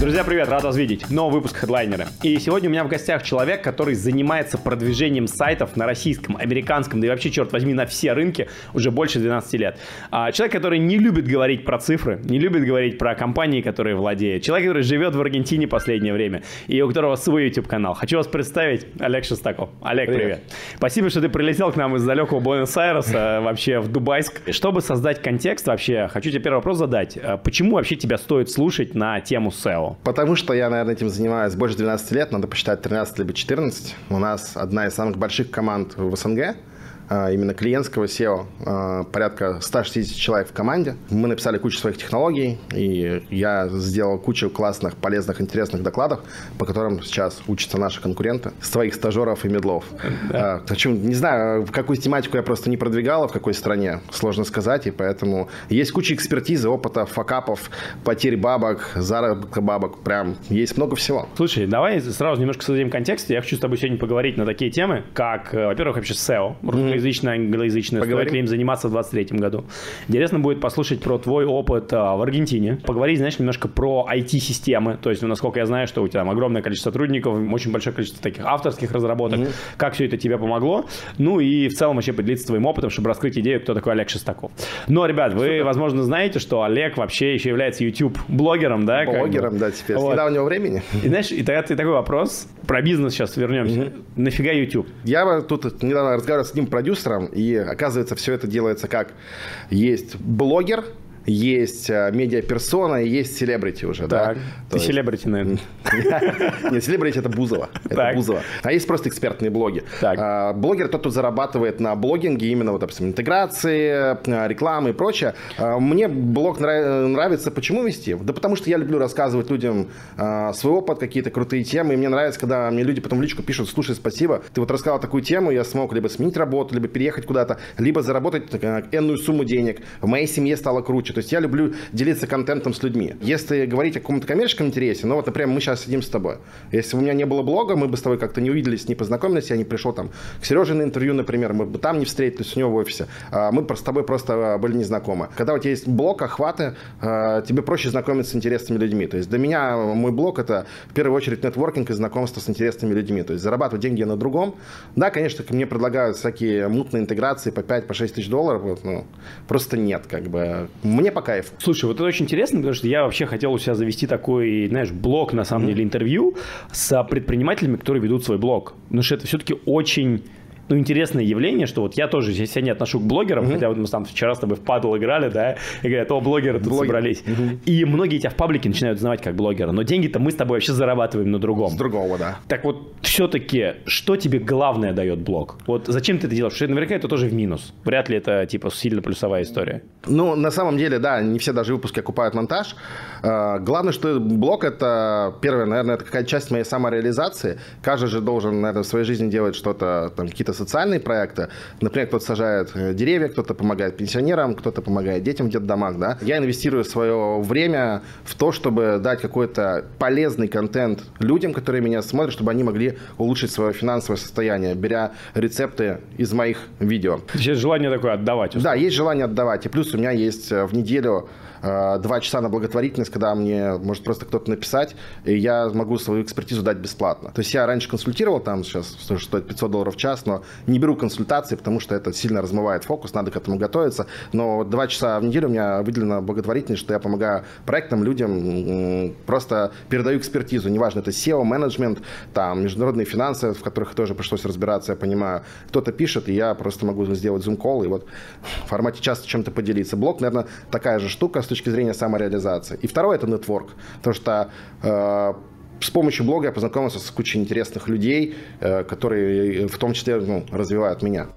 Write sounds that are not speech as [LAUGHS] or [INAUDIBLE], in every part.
Друзья, привет, рад вас видеть. Новый выпуск хедлайнера. И сегодня у меня в гостях человек, который занимается продвижением сайтов на российском, американском, да и вообще, черт возьми, на все рынки уже больше 12 лет. А, человек, который не любит говорить про цифры, не любит говорить про компании, которые владеет. Человек, который живет в Аргентине последнее время и у которого свой YouTube-канал. Хочу вас представить, Олег Шестаков. Олег, привет. привет. Спасибо, что ты прилетел к нам из далекого Буэнос-Айреса, [LAUGHS] вообще в Дубайск. Чтобы создать контекст вообще, хочу тебе первый вопрос задать. А почему вообще тебя стоит слушать на тему SEO? Потому что я, наверное, этим занимаюсь больше 12 лет, надо посчитать 13 либо 14. У нас одна из самых больших команд в СНГ. А, именно клиентского SEO, а, порядка 160 человек в команде. Мы написали кучу своих технологий, и я сделал кучу классных, полезных, интересных докладов, по которым сейчас учатся наши конкуренты, своих стажеров и медлов. Да. Причем, не знаю, в какую тематику я просто не продвигала, в какой стране, сложно сказать, и поэтому есть куча экспертизы, опыта, факапов, потерь бабок, заработка бабок, прям есть много всего. Слушай, давай сразу немножко создадим контекст. Я хочу с тобой сегодня поговорить на такие темы, как, э, во-первых, вообще SEO, русскоязычная, англоязычная, Поговорим. стоит ли им заниматься в 23 году. Интересно будет послушать про твой опыт а, в Аргентине, поговорить, знаешь, немножко про IT-системы, то есть, ну, насколько я знаю, что у тебя там огромное количество сотрудников, очень большое количество таких авторских разработок, mm-hmm. как все это тебе помогло, ну и в целом вообще поделиться твоим опытом, чтобы раскрыть идею, кто такой Олег Шестаков. Но, ребят, вы, Супер. возможно, знаете, что Олег вообще еще является YouTube-блогером, да? Блогером, бы? да, теперь, вот. с недавнего времени. И знаешь, и тогда ты такой вопрос, про бизнес сейчас вернемся. Mm-hmm. Нафига YouTube? Я тут недавно разговаривал с одним продюсером, и оказывается, все это делается как? Есть блогер, есть а, медиаперсона и есть селебрити уже, так, да? Ты селебрити, наверное. [LAUGHS] Нет, селебрити это Бузова. Это Бузова. А есть просто экспертные блоги. А, блогер тот, кто зарабатывает на блогинге, именно вот, допустим, интеграции, а, рекламы и прочее. Мне блог нравится. Почему вести? Да потому что я люблю рассказывать людям свой опыт, какие-то крутые темы. И мне нравится, когда мне люди потом в личку пишут, слушай, спасибо, ты вот рассказал такую тему, я смог либо сменить работу, либо переехать куда-то, либо заработать энную сумму денег. В моей семье стало круче. То есть я люблю делиться контентом с людьми. Если говорить о каком-то коммерческом интересе, ну вот, например, мы сейчас сидим с тобой. Если бы у меня не было блога, мы бы с тобой как-то не увиделись, не познакомились, я не пришел там к Сереже на интервью, например, мы бы там не встретились у него в офисе. А мы с тобой просто а, были незнакомы. Когда у тебя есть блог, охваты, а, тебе проще знакомиться с интересными людьми. То есть для меня мой блог это в первую очередь нетворкинг и знакомство с интересными людьми. То есть зарабатывать деньги на другом. Да, конечно, мне предлагают всякие мутные интеграции по 5-6 по тысяч долларов. Вот, ну, просто нет, как бы. Мне по кайфу. Слушай, вот это очень интересно, потому что я вообще хотел у себя завести такой, знаешь, блог, на самом mm-hmm. деле, интервью с предпринимателями, которые ведут свой блог. Потому что это все-таки очень ну, интересное явление, что вот я тоже себя не отношу к блогерам, mm-hmm. хотя вот мы там вчера с тобой в падл играли, да, и говорят, о, блогеры тут Блогер. собрались. Mm-hmm. И многие тебя в паблике начинают знавать как блогера, но деньги-то мы с тобой вообще зарабатываем на другом. С другого, да. Так вот, все-таки, что тебе главное дает блог? Вот зачем ты это делаешь? Потому что наверняка это тоже в минус. Вряд ли это, типа, сильно плюсовая история. Ну, на самом деле, да, не все даже выпуски окупают монтаж. А, главное, что блог – это, первое, наверное, это какая-то часть моей самореализации. Каждый же должен, наверное, в своей жизни делать что-то, там, какие-то социальные проекты. Например, кто-то сажает э, деревья, кто-то помогает пенсионерам, кто-то помогает детям в детдомах, да. Я инвестирую свое время в то, чтобы дать какой-то полезный контент людям, которые меня смотрят, чтобы они могли улучшить свое финансовое состояние, беря рецепты из моих видео. Есть желание такое отдавать. Условно. Да, есть желание отдавать. И плюс у меня есть э, в неделю два часа на благотворительность, когда мне может просто кто-то написать, и я могу свою экспертизу дать бесплатно. То есть я раньше консультировал, там сейчас стоит 500 долларов в час, но не беру консультации, потому что это сильно размывает фокус, надо к этому готовиться. Но два часа в неделю у меня выделено благотворительность, что я помогаю проектам, людям, просто передаю экспертизу, неважно, это SEO, менеджмент, там, международные финансы, в которых тоже пришлось разбираться, я понимаю. Кто-то пишет, и я просто могу сделать зум-колл, и вот в формате часто чем-то поделиться. Блог, наверное, такая же штука, с точки зрения самореализации. И второе – это нетворк. Потому что э, с помощью блога я познакомился с кучей интересных людей, э, которые в том числе ну, развивают меня.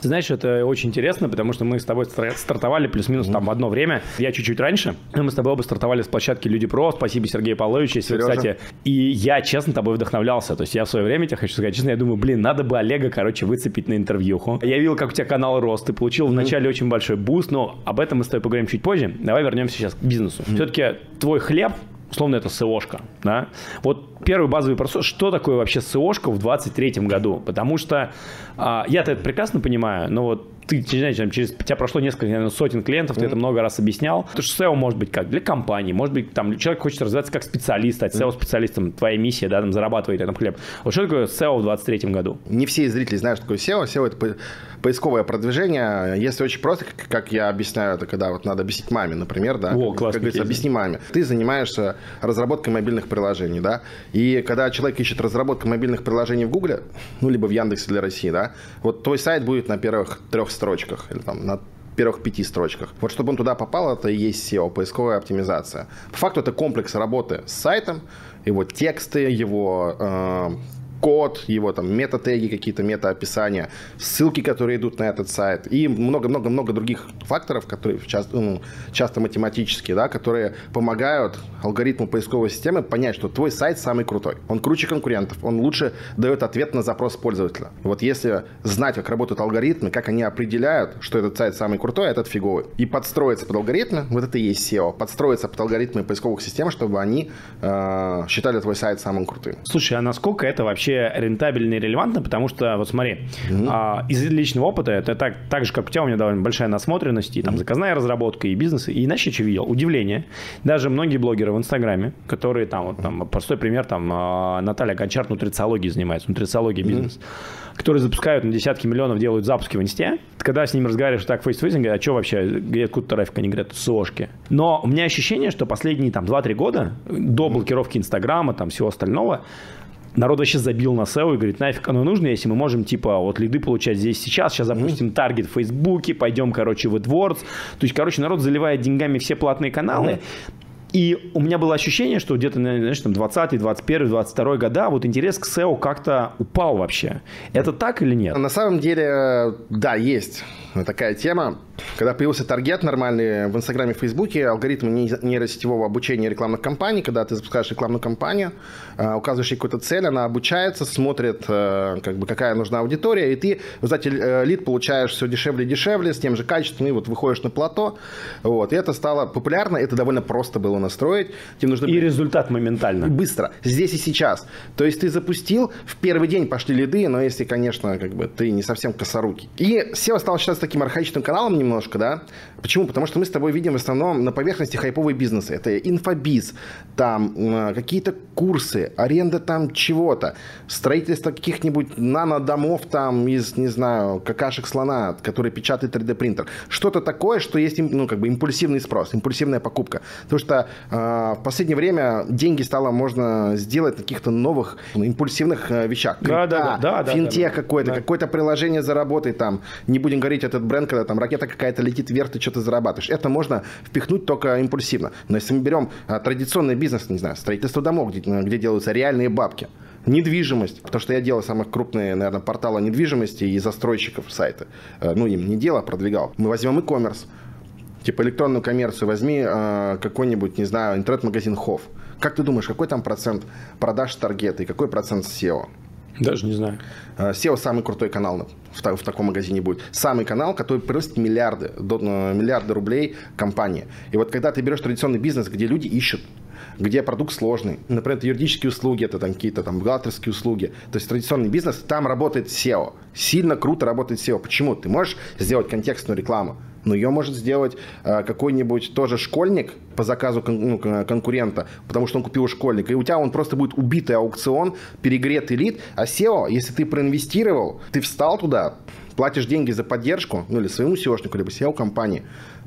Ты знаешь, это очень интересно, потому что мы с тобой стартовали плюс-минус там в одно время. Я чуть-чуть раньше. Мы с тобой оба стартовали с площадки Люди Про. Спасибо Сергею Павловичу. Сережа. Кстати, и я, честно, тобой вдохновлялся. То есть я в свое время, тебе хочу сказать честно, я думаю, блин, надо бы Олега, короче, выцепить на интервьюху. Я видел, как у тебя канал рос. Ты получил mm-hmm. вначале очень большой буст, но об этом мы с тобой поговорим чуть позже. Давай вернемся сейчас к бизнесу. Mm-hmm. Все-таки твой хлеб условно это SEO шка, да. Вот первый базовый вопрос, что такое вообще SEO шка в 23 году? Потому что а, я-то это прекрасно понимаю, но вот ты, не там, через, тебя прошло несколько наверное, сотен клиентов, mm-hmm. ты это много раз объяснял. Потому что SEO может быть как для компании, может быть, там, человек хочет развиваться как специалист, стать SEO-специалистом, твоя миссия, да, там, зарабатывать этом хлеб. Вот что такое SEO в 23 году? Не все зрители знают, что такое SEO. SEO – это поисковое продвижение. Если очень просто, как я объясняю, это когда вот надо объяснить маме, например, да, О, как, как говорится, объясни маме. Ты занимаешься разработкой мобильных приложений, да, и когда человек ищет разработку мобильных приложений в Гугле, ну, либо в Яндексе для России, да, вот твой сайт будет на первых трех строчках или там на первых пяти строчках. Вот чтобы он туда попал, это и есть SEO, поисковая оптимизация. По факту это комплекс работы с сайтом, его тексты, его э, код, его там мета-теги какие-то, мета-описания, ссылки, которые идут на этот сайт и много-много-много других факторов, которые часто, ну, часто математические, да, которые помогают алгоритму поисковой системы понять, что твой сайт самый крутой. Он круче конкурентов, он лучше дает ответ на запрос пользователя. Вот если знать, как работают алгоритмы, как они определяют, что этот сайт самый крутой, а этот фиговый, и подстроиться под алгоритмы, вот это и есть SEO, подстроиться под алгоритмы поисковых систем, чтобы они э, считали твой сайт самым крутым. Слушай, а насколько это вообще вообще рентабельно и релевантно, потому что, вот смотри, mm-hmm. а, из личного опыта, это так, так же, как у тебя, у меня довольно большая насмотренность, и там заказная разработка, и бизнес, и иначе что видел? Удивление. Даже многие блогеры в Инстаграме, которые там, вот, там простой пример, там а, Наталья Гончар нутрициологией занимается, нутрициология бизнес. Mm-hmm которые запускают на десятки миллионов, делают запуски в инсте, когда с ними разговариваешь так говорят, а что вообще, где откуда трафик, они говорят, СОшки. Но у меня ощущение, что последние там 2-3 года до блокировки Инстаграма, там всего остального, народ вообще забил на SEO и говорит, нафиг оно нужно, если мы можем, типа, вот лиды получать здесь сейчас, сейчас запустим таргет в Фейсбуке, пойдем, короче, в AdWords. То есть, короче, народ заливает деньгами все платные каналы, и у меня было ощущение, что где-то, знаешь, там 20 21 22 года вот интерес к SEO как-то упал вообще. Это так или нет? На самом деле, да, есть такая тема. Когда появился таргет нормальный в Инстаграме и Фейсбуке, алгоритм нейросетевого обучения рекламных кампаний, когда ты запускаешь рекламную кампанию, а, указываешь ей какую-то цель, она обучается, смотрит, э, как бы, какая нужна аудитория, и ты, кстати, э, лид получаешь все дешевле и дешевле, с тем же качеством, и вот выходишь на плато. Вот, и это стало популярно, это довольно просто было настроить. Тебе нужно... И результат моментально. Быстро, здесь и сейчас. То есть ты запустил, в первый день пошли лиды, но если, конечно, как бы ты не совсем косорукий. И SEO стал считаться таким архаичным каналом немножко, да? Почему? Потому что мы с тобой видим в основном на поверхности хайповые бизнесы. Это инфобиз, там э, какие-то курсы, аренда там чего-то, строительство каких-нибудь нано-домов там из, не знаю, какашек слона, который печатает 3D-принтер. Что-то такое, что есть, ну, как бы импульсивный спрос, импульсивная покупка. Потому что в последнее время деньги стало можно сделать на каких-то новых импульсивных э, вещах. Да, да, да, да. Финтех какой-то, какое-то приложение заработай там. Не будем говорить этот бренд, когда там ракета какая-то летит вверх, ты что-то зарабатываешь. Это можно впихнуть только импульсивно. Но если мы берем а, традиционный бизнес, не знаю, строительство домов, где, где делаются реальные бабки, недвижимость, потому что я делал самых крупные, наверное, порталы недвижимости и застройщиков сайта. Э, ну, им не дело, продвигал. Мы возьмем e-commerce, типа электронную коммерцию, возьми э, какой-нибудь, не знаю, интернет-магазин Хофф. Как ты думаешь, какой там процент продаж таргета и какой процент SEO? Даже не знаю. SEO самый крутой канал в, в таком магазине будет. Самый канал, который приносит миллиарды, до, миллиарды рублей компании. И вот когда ты берешь традиционный бизнес, где люди ищут где продукт сложный. Например, это юридические услуги, это там какие-то там бухгалтерские услуги. То есть традиционный бизнес, там работает SEO. Сильно круто работает SEO. Почему? Ты можешь сделать контекстную рекламу, но ее может сделать э, какой-нибудь тоже школьник по заказу ну, конкурента, потому что он купил школьника, и у тебя он просто будет убитый аукцион, перегретый лид, а SEO, если ты проинвестировал, ты встал туда, платишь деньги за поддержку, ну или своему SEOшнику, либо SEO-компании,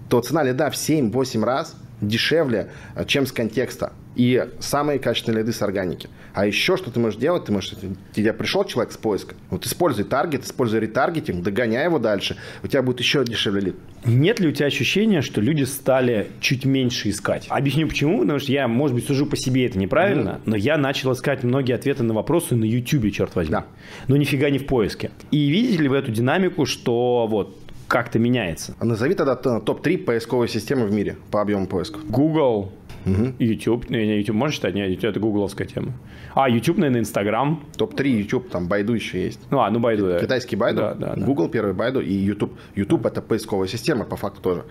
то цена лида в 7-8 раз дешевле, э, чем с контекста и самые качественные лиды с органики. А еще что ты можешь делать? Ты можешь, тебе пришел человек с поиска, вот используй таргет, используй ретаргетинг, догоняй его дальше, у тебя будет еще дешевле лид. Нет ли у тебя ощущения, что люди стали чуть меньше искать? Объясню почему, потому что я, может быть, сужу по себе это неправильно, mm-hmm. но я начал искать многие ответы на вопросы на YouTube, черт возьми. Да. Но нифига не в поиске. И видите ли вы эту динамику, что вот как-то меняется? А назови тогда топ-3 поисковой системы в мире по объему поиска. Google, Угу. YouTube, не, не, YouTube можно считать? Нет, это гугловская тема. А, YouTube, наверное, Instagram. Топ-3 YouTube, там Байду еще есть. Ну, а, ну Байду, да. Китайский Байду, да, да, Google первый Байду и YouTube. YouTube это поисковая система, по факту тоже.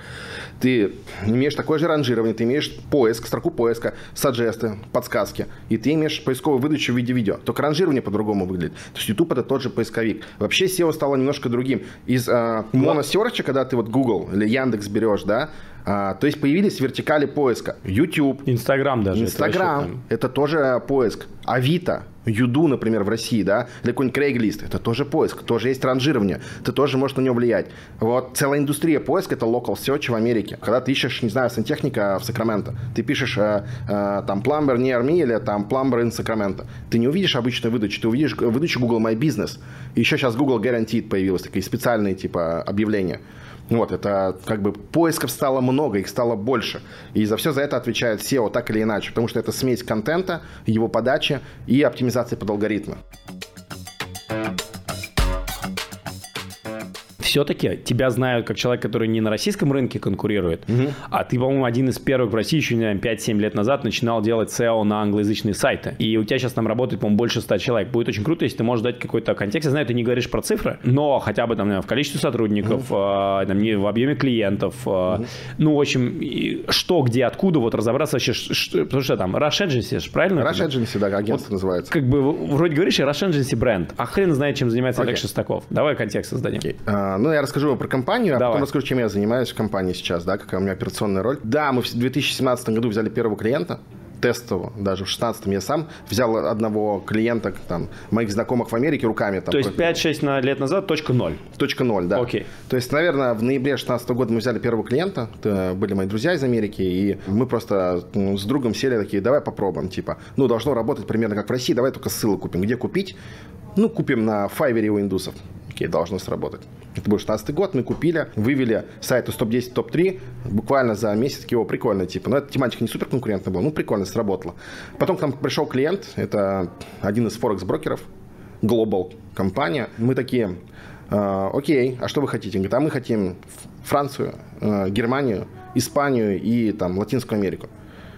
Ты имеешь такое же ранжирование, ты имеешь поиск, строку поиска, саджесты, подсказки, и ты имеешь поисковую выдачу в виде видео. Только ранжирование по-другому выглядит. То есть YouTube это тот же поисковик. Вообще SEO стало немножко другим. Из э, моносерча, когда ты вот Google или Яндекс берешь, да, а, то есть появились вертикали поиска. YouTube. Инстаграм даже. Инстаграм. Это, это тоже поиск. Авито. Юду, например, в России, да, или какой-нибудь Craigslist, это тоже поиск, тоже есть ранжирование, ты тоже можешь на него влиять. Вот целая индустрия поиска, это local search в Америке. Когда ты ищешь, не знаю, сантехника в Сакраменто, ты пишешь э, э, там plumber near me или там plumber in Sacramento, ты не увидишь обычную выдачу, ты увидишь выдачу Google My Business. И еще сейчас Google Guaranteed появилось, такие специальные типа объявления. Вот, это как бы поисков стало много, их стало больше. И за все за это отвечает SEO так или иначе, потому что это смесь контента, его подачи и оптимизации под алгоритмы. Все-таки тебя знают как человек, который не на российском рынке конкурирует, угу. а ты, по-моему, один из первых в России еще, не знаю, 5-7 лет назад начинал делать SEO на англоязычные сайты. И у тебя сейчас там работает, по-моему, больше 100 человек. Будет очень круто, если ты можешь дать какой-то контекст. Я знаю, ты не говоришь про цифры, но хотя бы там наверное, в количестве сотрудников, угу. э, там, не в объеме клиентов. Э, угу. Ну, в общем, что, где, откуда, вот разобраться вообще, что, потому что там Rush Agency, правильно? Rush Agency, да, агентство вот, называется. Как бы вроде говоришь, Rush Agency бренд, а хрен знает, чем занимается okay. Олег Шестаков. Давай контекст создадим. Okay. Uh, ну, я расскажу вам про компанию, а Давай. потом расскажу, чем я занимаюсь в компании сейчас, да, какая у меня операционная роль. Да, мы в 2017 году взяли первого клиента, тестового, даже в 16 я сам взял одного клиента, там, моих знакомых в Америке руками. Там, То есть 5-6 лет назад точка ноль? Точка ноль, да. Окей. То есть, наверное, в ноябре 16 года мы взяли первого клиента, это были мои друзья из Америки, и мы просто ну, с другом сели такие, давай попробуем, типа, ну, должно работать примерно как в России, давай только ссылку купим. Где купить? Ну, купим на Fiverr у индусов. Окей, должно сработать. Это был 16 год, мы купили, вывели сайт из топ-10, топ-3, буквально за месяц, его прикольно, типа, но эта тематика не супер конкурентная была, ну, прикольно, сработало. Потом к нам пришел клиент, это один из форекс-брокеров, Global компания. Мы такие, э, окей, а что вы хотите? Говорит, а мы хотим Францию, э, Германию, Испанию и там Латинскую Америку.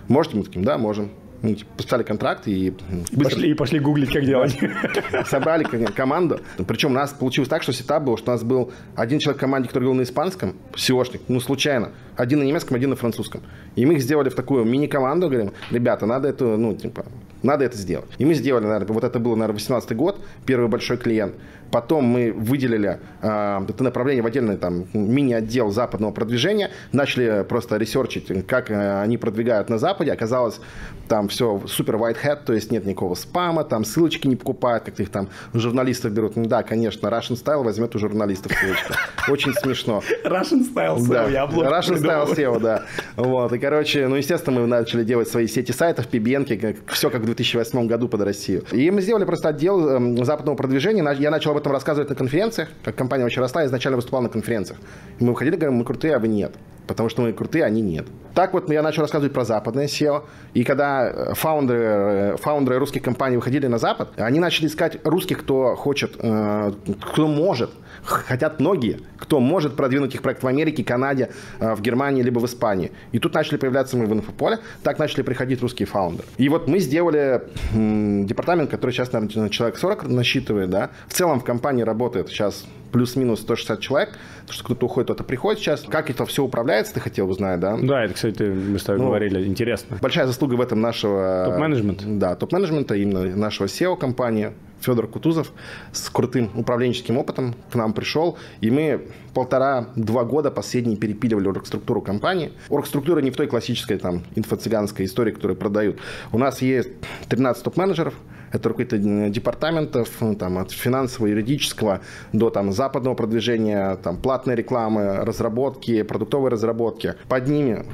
Можете? Мы таким, да, можем ну, типа, подписали контракт и... Быстро... Пошли, и пошли гуглить, как делать. [LAUGHS] Собрали команду. Причем у нас получилось так, что сетап был, что у нас был один человек в команде, который говорил на испанском, SEOшник, ну, случайно. Один на немецком, один на французском. И мы их сделали в такую мини-команду, говорим, ребята, надо это, ну, типа, надо это сделать. И мы сделали, наверное, вот это было, наверное, 18 год, первый большой клиент. Потом мы выделили э, это направление в отдельный там мини-отдел западного продвижения, начали просто ресерчить, как э, они продвигают на Западе. Оказалось, там все супер white hat, то есть нет никакого спама, там ссылочки не покупают, как их там журналистов берут. Ну да, конечно, Russian Style возьмет у журналистов ссылочку. [LAUGHS] Очень смешно. Russian Style SEO, да. я Russian Style SEO, да. Вот, и, короче, ну, естественно, мы начали делать свои сети сайтов, PBN, все как в 2008 году под Россию. И мы сделали просто отдел э, западного продвижения. Я начал об этом рассказывать на конференциях, как компания вообще росла, я изначально выступал на конференциях. И мы выходили, говорим, мы крутые, а вы нет. Потому что мы крутые, а они нет. Так вот я начал рассказывать про западное SEO. И когда э, фаундеры, э, фаундеры русских компаний выходили на Запад, они начали искать русских, кто хочет, кто может хотят многие, кто может продвинуть их проект в Америке, Канаде, в Германии, либо в Испании. И тут начали появляться мы в инфополе, так начали приходить русские фаундеры. И вот мы сделали департамент, который сейчас, наверное, человек 40 насчитывает, да. В целом в компании работает сейчас плюс-минус 160 человек, потому что кто-то уходит, кто-то приходит сейчас. Как это все управляется, ты хотел узнать, да? Да, это, кстати, мы с тобой ну, говорили, интересно. Большая заслуга в этом нашего... Топ-менеджмента? Да, топ-менеджмента, именно нашего SEO-компании. Федор Кутузов с крутым управленческим опытом к нам пришел, и мы полтора-два года последние перепиливали оргструктуру компании. Оргструктура не в той классической там инфо-цыганской истории, которую продают. У нас есть 13 топ-менеджеров, это руководители департаментов, ну, там, от финансового, юридического до там, западного продвижения, там, платной рекламы, разработки, продуктовой разработки. Под ними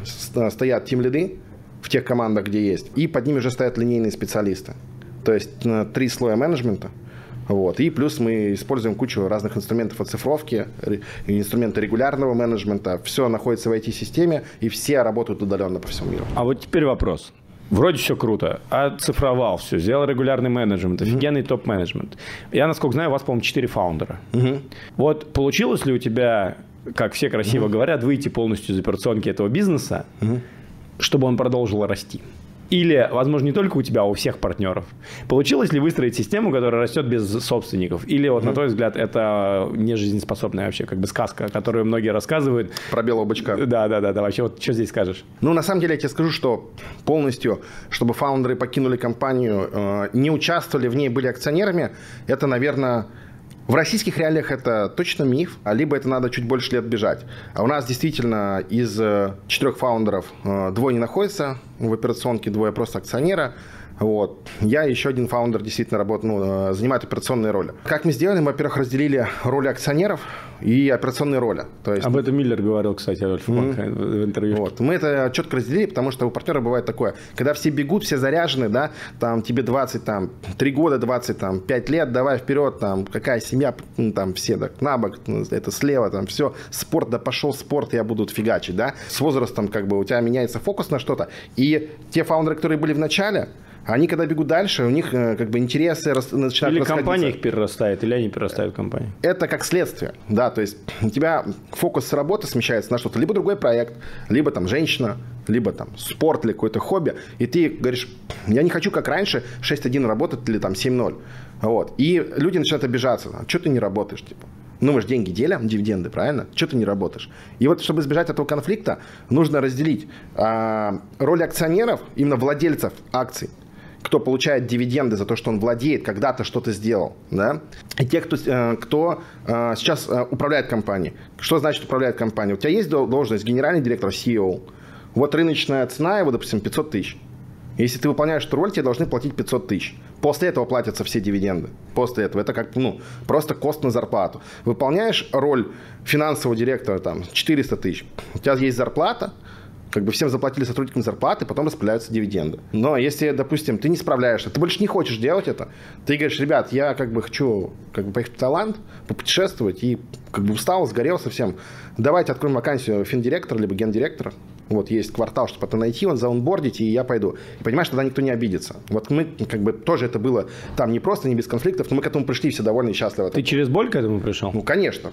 стоят тим-лиды в тех командах, где есть, и под ними уже стоят линейные специалисты. То есть три слоя менеджмента. Вот. И плюс мы используем кучу разных инструментов оцифровки, инструменты регулярного менеджмента. Все находится в IT-системе, и все работают удаленно по всему миру. А вот теперь вопрос. Вроде все круто. Оцифровал все, сделал регулярный менеджмент, офигенный mm-hmm. топ-менеджмент. Я, насколько знаю, у вас, по-моему, 4 фаундера. Mm-hmm. Вот получилось ли у тебя, как все красиво mm-hmm. говорят, выйти полностью из операционки этого бизнеса? Mm-hmm чтобы он продолжил расти? Или, возможно, не только у тебя, а у всех партнеров. Получилось ли выстроить систему, которая растет без собственников? Или, вот, mm-hmm. на твой взгляд, это не жизнеспособная вообще как бы сказка, которую многие рассказывают? Про белого бычка. Да, да, да, да. Вообще, вот что здесь скажешь? Ну, на самом деле, я тебе скажу, что полностью, чтобы фаундеры покинули компанию, э, не участвовали в ней, были акционерами, это, наверное, в российских реалиях это точно миф, а либо это надо чуть больше лет бежать. А у нас действительно из э, четырех фаундеров э, двое не находятся в операционке, двое просто акционера. Вот. Я еще один фаундер действительно работаю, ну, э, занимает операционные роли. Как мы сделали? Мы, во-первых, разделили роли акционеров и операционные роли. То есть, Об этом Миллер говорил, кстати, Адольф mm-hmm. в интервью. Вот. Мы это четко разделили, потому что у партнера бывает такое, когда все бегут, все заряжены, да, там тебе 20, там, 3 года, 20, там, 5 лет, давай вперед, там, какая семья, ну, там, все так, на бок, ну, это слева, там, все, спорт, да пошел спорт, я буду фигачить, да. С возрастом, как бы, у тебя меняется фокус на что-то. И те фаундеры, которые были в начале, они, когда бегут дальше, у них э, как бы интересы рас, начинают Или компания их перерастает, или они перерастают компанию. Это как следствие, да, то есть у тебя фокус работы смещается на что-то, либо другой проект, либо там женщина, либо там спорт или какое-то хобби, и ты говоришь, я не хочу как раньше 6.1 работать или там 7.0. Вот. И люди начинают обижаться, а что ты не работаешь, типа. Ну, мы же деньги делим, дивиденды, правильно? Что ты не работаешь? И вот, чтобы избежать этого конфликта, нужно разделить а, роль акционеров, именно владельцев акций, кто получает дивиденды за то, что он владеет, когда-то что-то сделал, да, и те, кто, э, кто э, сейчас э, управляет компанией. Что значит управляет компанией? У тебя есть должность генеральный директор, CEO. Вот рыночная цена его, допустим, 500 тысяч. Если ты выполняешь эту роль, тебе должны платить 500 тысяч. После этого платятся все дивиденды. После этого. Это как, ну, просто кост на зарплату. Выполняешь роль финансового директора, там, 400 тысяч. У тебя есть зарплата, как бы всем заплатили сотрудникам зарплаты, потом распределяются дивиденды. Но если, допустим, ты не справляешься, ты больше не хочешь делать это, ты говоришь, ребят, я как бы хочу как бы поехать в Таиланд, попутешествовать, и как бы устал, сгорел совсем. Давайте откроем вакансию финдиректора, либо гендиректора. Вот есть квартал, чтобы это найти, он заунбордить, и я пойду. И понимаешь, тогда никто не обидится. Вот мы, как бы, тоже это было там не просто, не без конфликтов, но мы к этому пришли все довольны и счастливы. Ты через боль к этому пришел? Ну, конечно.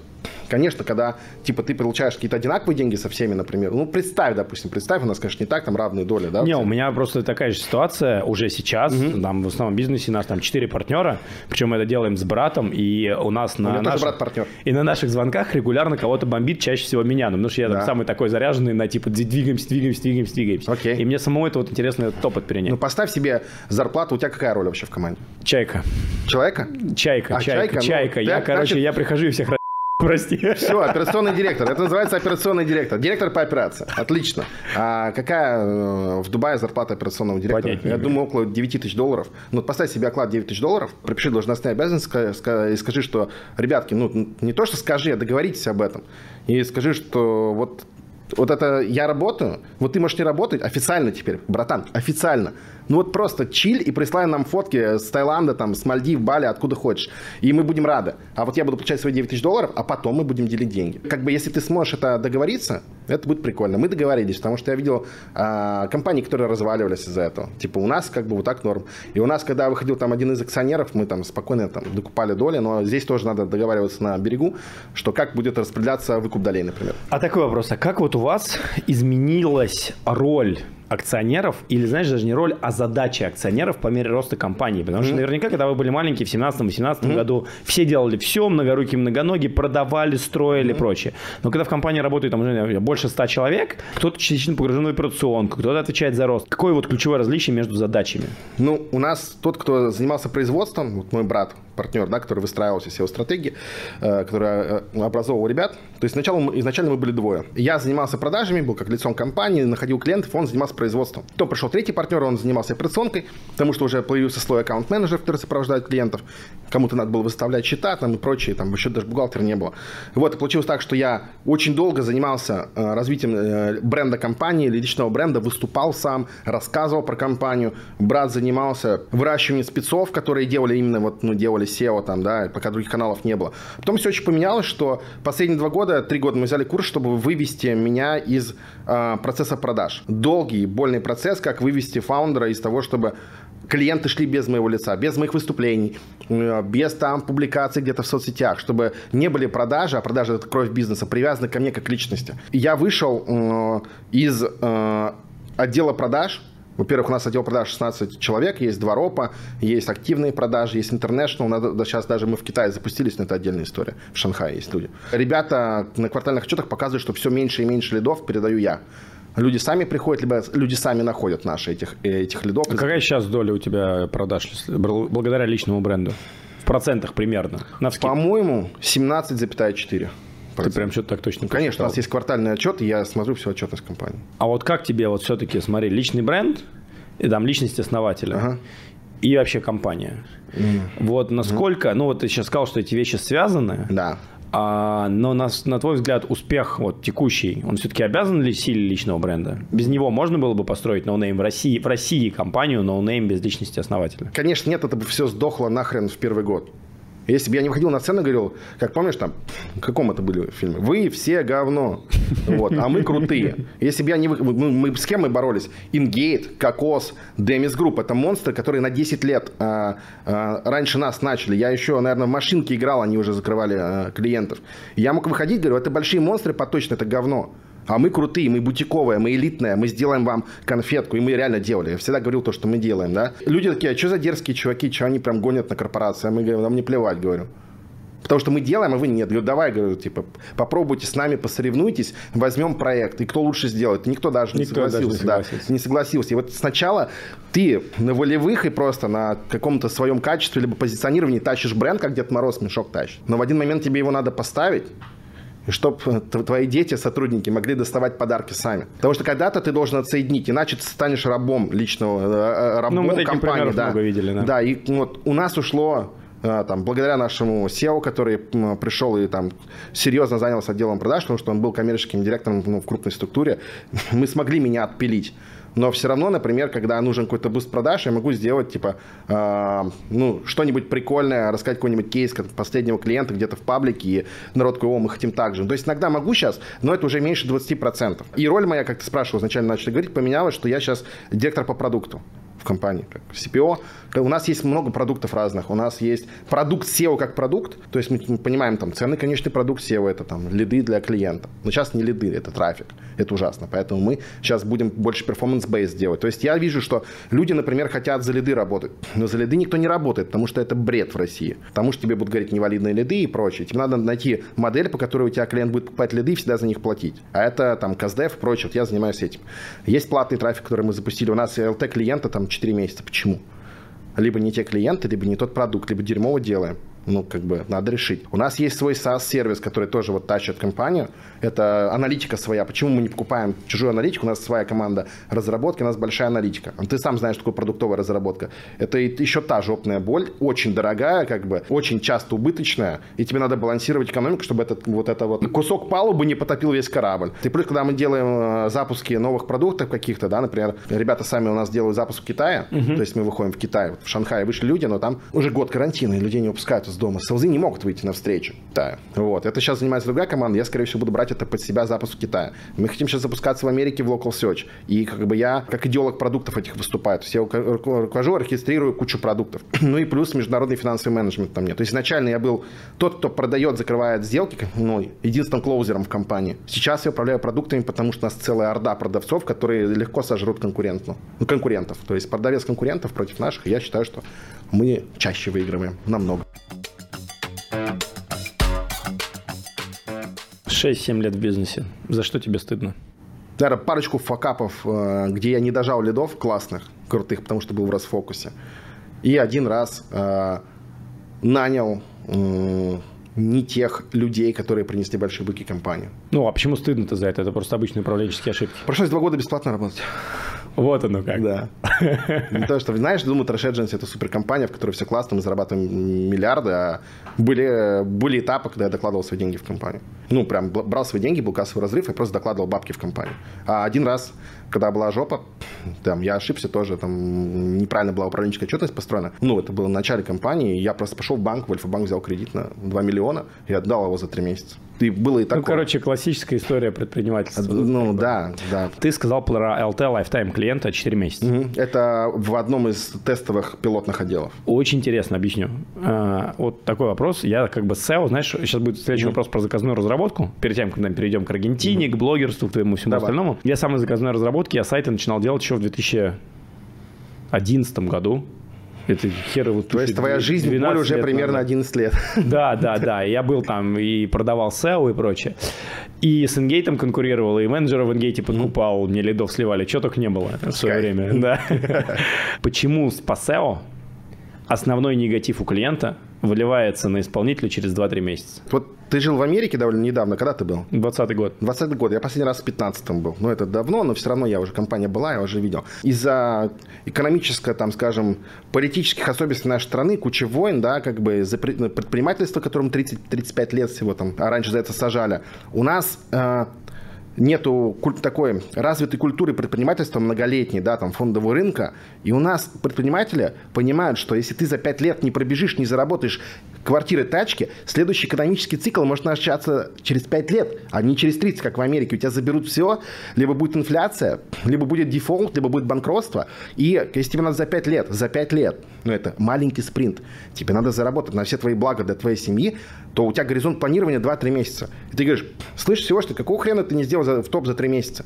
Конечно, когда, типа, ты получаешь какие-то одинаковые деньги со всеми, например. Ну, представь, допустим, представь, у нас, конечно, не так, там равные доли, да? Не, у меня просто такая же ситуация уже сейчас. Угу. Там в основном бизнесе у нас там четыре партнера, причем мы это делаем с братом, и у нас на... У наших... брат-партнер. И на наших звонках регулярно кого-то бомбит, чаще всего меня, ну, потому что я да. там самый такой заряженный на, типа, двигаемся, двигаемся, двигаемся, двигаемся, двигаемся. Окей. И мне самому это вот интересно этот опыт принять. Ну, поставь себе зарплату. У тебя какая роль вообще в команде? Чайка. Человека? Чайка, а, чайка, чайка. чайка. Ну, я, короче, значит... я прихожу и всех [LAUGHS] Прости. Все, операционный директор. Это называется операционный директор. Директор по операции. Отлично. А какая э, в Дубае зарплата операционного директора? Понятно, Я думаю, около 9 тысяч долларов. Ну, поставь себе оклад 9 тысяч долларов, пропиши должностные обязанности и скажи, что, ребятки, ну, не то, что скажи, а договоритесь об этом. И скажи, что вот вот это я работаю, вот ты можешь не работать официально теперь, братан, официально. Ну вот просто чиль и присылай нам фотки с Таиланда, там, с Мальдив, Бали, откуда хочешь. И мы будем рады. А вот я буду получать свои 9 тысяч долларов, а потом мы будем делить деньги. Как бы если ты сможешь это договориться, это будет прикольно. Мы договорились, потому что я видел а, компании, которые разваливались из-за этого. Типа у нас как бы вот так норм. И у нас, когда выходил там один из акционеров, мы там спокойно там докупали доли, но здесь тоже надо договариваться на берегу, что как будет распределяться выкуп долей, например. А такой вопрос, а как вот у вас изменилась роль акционеров, или, знаешь, даже не роль, а задачи акционеров по мере роста компании. Потому что наверняка, когда вы были маленькие в 17-18 mm-hmm. году, все делали все, многорукие, многоногие, продавали, строили mm-hmm. и прочее. Но когда в компании работает там, уже больше 100 человек, кто-то частично погружен в операционку, кто-то отвечает за рост. Какое вот ключевое различие между задачами? Ну, у нас тот, кто занимался производством, вот мой брат, партнер, да, который выстраивал все SEO-стратегии, э, который э, образовывал ребят. То есть сначала, изначально мы были двое. Я занимался продажами, был как лицом компании, находил клиентов, он занимался производством. Потом пришел третий партнер, он занимался операционкой, потому что уже появился слой аккаунт-менеджеров, который сопровождает клиентов. Кому-то надо было выставлять счета там и прочее, там еще даже бухгалтера не было. Вот, и получилось так, что я очень долго занимался э, развитием бренда компании, личного бренда, выступал сам, рассказывал про компанию. Брат занимался выращиванием спецов, которые делали именно вот, ну, делали SEO там, да, пока других каналов не было. Потом все очень поменялось, что последние два года, три года мы взяли курс, чтобы вывести меня из э, процесса продаж. Долгий, больный процесс, как вывести фаундера из того, чтобы клиенты шли без моего лица, без моих выступлений, э, без там публикаций где-то в соцсетях, чтобы не были продажи, а продажи это кровь бизнеса, привязаны ко мне как личности. Я вышел э, из э, отдела продаж, во-первых, у нас отдел продаж 16 человек, есть два ропа, есть активные продажи, есть интернешнл. Сейчас даже мы в Китае запустились, но это отдельная история. В Шанхае есть люди. Ребята на квартальных отчетах показывают, что все меньше и меньше лидов передаю я. Люди сами приходят, либо люди сами находят наши этих, э, этих лидов. А какая сейчас доля у тебя продаж благодаря личному бренду? В процентах примерно? По-моему, 17,4. Ты прям что-то так точно Конечно, посчитал. у нас есть квартальный отчет, и я смотрю всю отчетность компании. А вот как тебе вот все-таки, смотри, личный бренд, и там личность основателя, ага. и вообще компания. Mm. Вот насколько, mm. ну вот ты сейчас сказал, что эти вещи связаны. Да. А, но на, на твой взгляд, успех вот, текущий, он все-таки обязан ли силе личного бренда? Без него можно было бы построить no-name в России, в России компанию no-name без личности основателя? Конечно, нет, это бы все сдохло нахрен в первый год. Если бы я не выходил на сцену и говорил, как помнишь там, в каком это были фильме? Вы все говно, вот, а мы крутые. Если бы я не... Мы, мы, с кем мы боролись? Ингейт, Кокос, Демис Групп. Это монстры, которые на 10 лет а, а, раньше нас начали. Я еще, наверное, в машинке играл, они уже закрывали а, клиентов. Я мог выходить, говорю, это большие монстры, поточно, это говно. А мы крутые, мы бутиковые, мы элитные, мы сделаем вам конфетку. И мы реально делали. Я всегда говорил то, что мы делаем, да. Люди такие, а что за дерзкие чуваки, что они прям гонят на корпорации? А мы говорим, нам не плевать, говорю. Потому что мы делаем, а вы нет. Говорю, давай, говорю, типа, попробуйте с нами, посоревнуйтесь, возьмем проект. И кто лучше сделает? Никто даже Никто не согласился. Даже не, согласился. Да, не согласился. И вот сначала ты на волевых и просто на каком-то своем качестве либо позиционировании тащишь бренд, как Дед Мороз мешок тащит. Но в один момент тебе его надо поставить, и чтобы э, твои дети, сотрудники могли доставать подарки сами. Потому что когда-то ты должен отсоединить, иначе ты станешь рабом личного, э, э, рабом ну, мы компании. Да. много видели, да. Да, и вот у нас ушло там, благодаря нашему SEO, который пришел и там серьезно занялся отделом продаж, потому что он был коммерческим директором ну, в крупной структуре, [LAUGHS] мы смогли меня отпилить но все равно, например, когда нужен какой-то boost продаж, я могу сделать, типа, э, ну, что-нибудь прикольное, рассказать какой-нибудь кейс как последнего клиента где-то в паблике, и народ такой, о, мы хотим так же. То есть иногда могу сейчас, но это уже меньше 20%. И роль моя, как ты спрашивал, изначально начали говорить, поменялась, что я сейчас директор по продукту компании, как CPO. У нас есть много продуктов разных. У нас есть продукт SEO как продукт, то есть мы понимаем, там, ценный конечный продукт SEO это там лиды для клиента. Но сейчас не лиды, это трафик. Это ужасно. Поэтому мы сейчас будем больше performance-based делать. То есть я вижу, что люди, например, хотят за лиды работать, но за лиды никто не работает, потому что это бред в России. Потому что тебе будут говорить невалидные лиды и прочее. Тебе надо найти модель, по которой у тебя клиент будет покупать лиды и всегда за них платить. А это там КСДФ и прочее. Вот я занимаюсь этим. Есть платный трафик, который мы запустили. У нас LT клиента там 4 месяца. Почему? Либо не те клиенты, либо не тот продукт, либо дерьмово делаем ну, как бы, надо решить. У нас есть свой SaaS-сервис, который тоже вот тащит компанию. Это аналитика своя. Почему мы не покупаем чужую аналитику? У нас своя команда разработки, у нас большая аналитика. Ты сам знаешь, что такое продуктовая разработка. Это еще та жопная боль, очень дорогая, как бы, очень часто убыточная, и тебе надо балансировать экономику, чтобы этот, вот это вот кусок палубы не потопил весь корабль. И плюс, когда мы делаем э, запуски новых продуктов каких-то, да, например, ребята сами у нас делают запуск в Китае, uh-huh. то есть мы выходим в Китай, в Шанхае вышли люди, но там уже год карантина, и людей не выпускают дома. Селзы не могут выйти навстречу. Да. Вот. Это сейчас занимается другая команда. Я, скорее всего, буду брать это под себя запуск в Китае. Мы хотим сейчас запускаться в Америке в Local Search. И как бы я, как идеолог продуктов этих выступаю. То есть я руковожу, регистрирую кучу продуктов. [CLEARS THROAT] ну и плюс международный финансовый менеджмент там нет. То есть изначально я был тот, кто продает, закрывает сделки, ну, единственным клоузером в компании. Сейчас я управляю продуктами, потому что у нас целая орда продавцов, которые легко сожрут конкурентов. Ну, конкурентов. То есть продавец конкурентов против наших. Я считаю, что мы чаще выигрываем. Намного. 6-7 лет в бизнесе. За что тебе стыдно? Наверное, парочку факапов, э, где я не дожал лидов классных, крутых, потому что был в расфокусе. И один раз э, нанял э, не тех людей, которые принесли большие быки компанию. Ну, а почему стыдно-то за это? Это просто обычные управленческие ошибки. Пришлось два года бесплатно работать. Вот оно как. Да. [LAUGHS] Не то, что, знаешь, думаю, Trash Agency это суперкомпания, в которой все классно, мы зарабатываем миллиарды, а были, были этапы, когда я докладывал свои деньги в компанию. Ну, прям брал свои деньги, был кассовый разрыв, и просто докладывал бабки в компанию. А один раз когда была жопа, там, я ошибся тоже, там, неправильно была управленческая отчетность построена. Ну, это было в начале компании, я просто пошел в банк, в Альфа-банк взял кредит на 2 миллиона, и отдал его за три месяца. И было и такое. Ну, короче, классическая история предпринимательства. Ну, да, да. Ты сказал про LT Lifetime клиента 4 месяца. Угу. Это в одном из тестовых пилотных отделов. Очень интересно, объясню. А, вот такой вопрос. Я как бы SEO, знаешь, сейчас будет следующий угу. вопрос про заказную разработку. Перед тем, как мы перейдем к Аргентине, угу. к блогерству, к твоему всему Давай. остальному. Я самой заказной разработки, я сайты начинал делать еще в 2011 году. Это херово То есть твоя жизнь в поле уже примерно назад. 11 лет. [LAUGHS] Да, да, да. Я был там и продавал SEO и прочее. И с Ингейтом конкурировал, и менеджера в Ингейте покупал, мне лидов сливали. Чего только не было в свое время. [LAUGHS] Да. Почему по SEO основной негатив у клиента выливается на исполнителя через 2-3 месяца. Вот ты жил в Америке довольно недавно. Когда ты был? 20 год. 20 год. Я последний раз в 15 был. Ну, это давно, но все равно я уже, компания была, я уже видел. Из-за экономической, там, скажем, политических особенностей нашей страны, куча войн, да, как бы за предпринимательство, которому 30-35 лет всего там, а раньше за это сажали. У нас э, нету такой развитой культуры предпринимательства многолетней, да, там, фондового рынка, и у нас предприниматели понимают, что если ты за 5 лет не пробежишь, не заработаешь квартиры, тачки, следующий экономический цикл может начаться через 5 лет, а не через 30, как в Америке. У тебя заберут все, либо будет инфляция, либо будет дефолт, либо будет банкротство. И если тебе надо за 5 лет, за 5 лет, ну это маленький спринт, тебе надо заработать на все твои блага для твоей семьи, то у тебя горизонт планирования 2-3 месяца. И ты говоришь, слышишь всего, что какого хрена ты не сделал в топ за 3 месяца?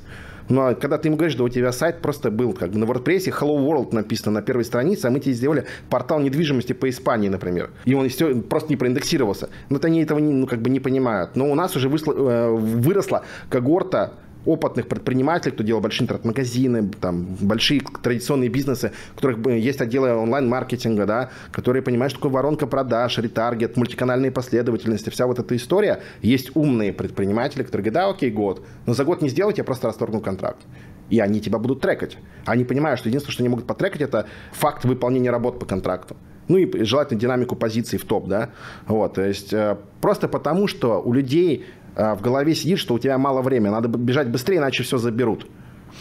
Но ну, а когда ты ему говоришь, что у тебя сайт просто был как бы на WordPress, Hello World написано на первой странице, а мы тебе сделали портал недвижимости по Испании, например. И он просто не проиндексировался. Но это они этого не, ну, как бы не понимают. Но у нас уже высло, э, выросла когорта опытных предпринимателей, кто делал большие интернет-магазины, там, большие традиционные бизнесы, у которых есть отделы онлайн-маркетинга, да, которые понимают, что такое воронка продаж, ретаргет, мультиканальные последовательности, вся вот эта история. Есть умные предприниматели, которые говорят, да, окей, год, но за год не сделать, я просто расторгну контракт. И они тебя будут трекать. Они понимают, что единственное, что они могут потрекать, это факт выполнения работ по контракту. Ну и желательно динамику позиций в топ, да. Вот, то есть э, просто потому, что у людей в голове сидит, что у тебя мало времени, надо бежать быстрее, иначе все заберут.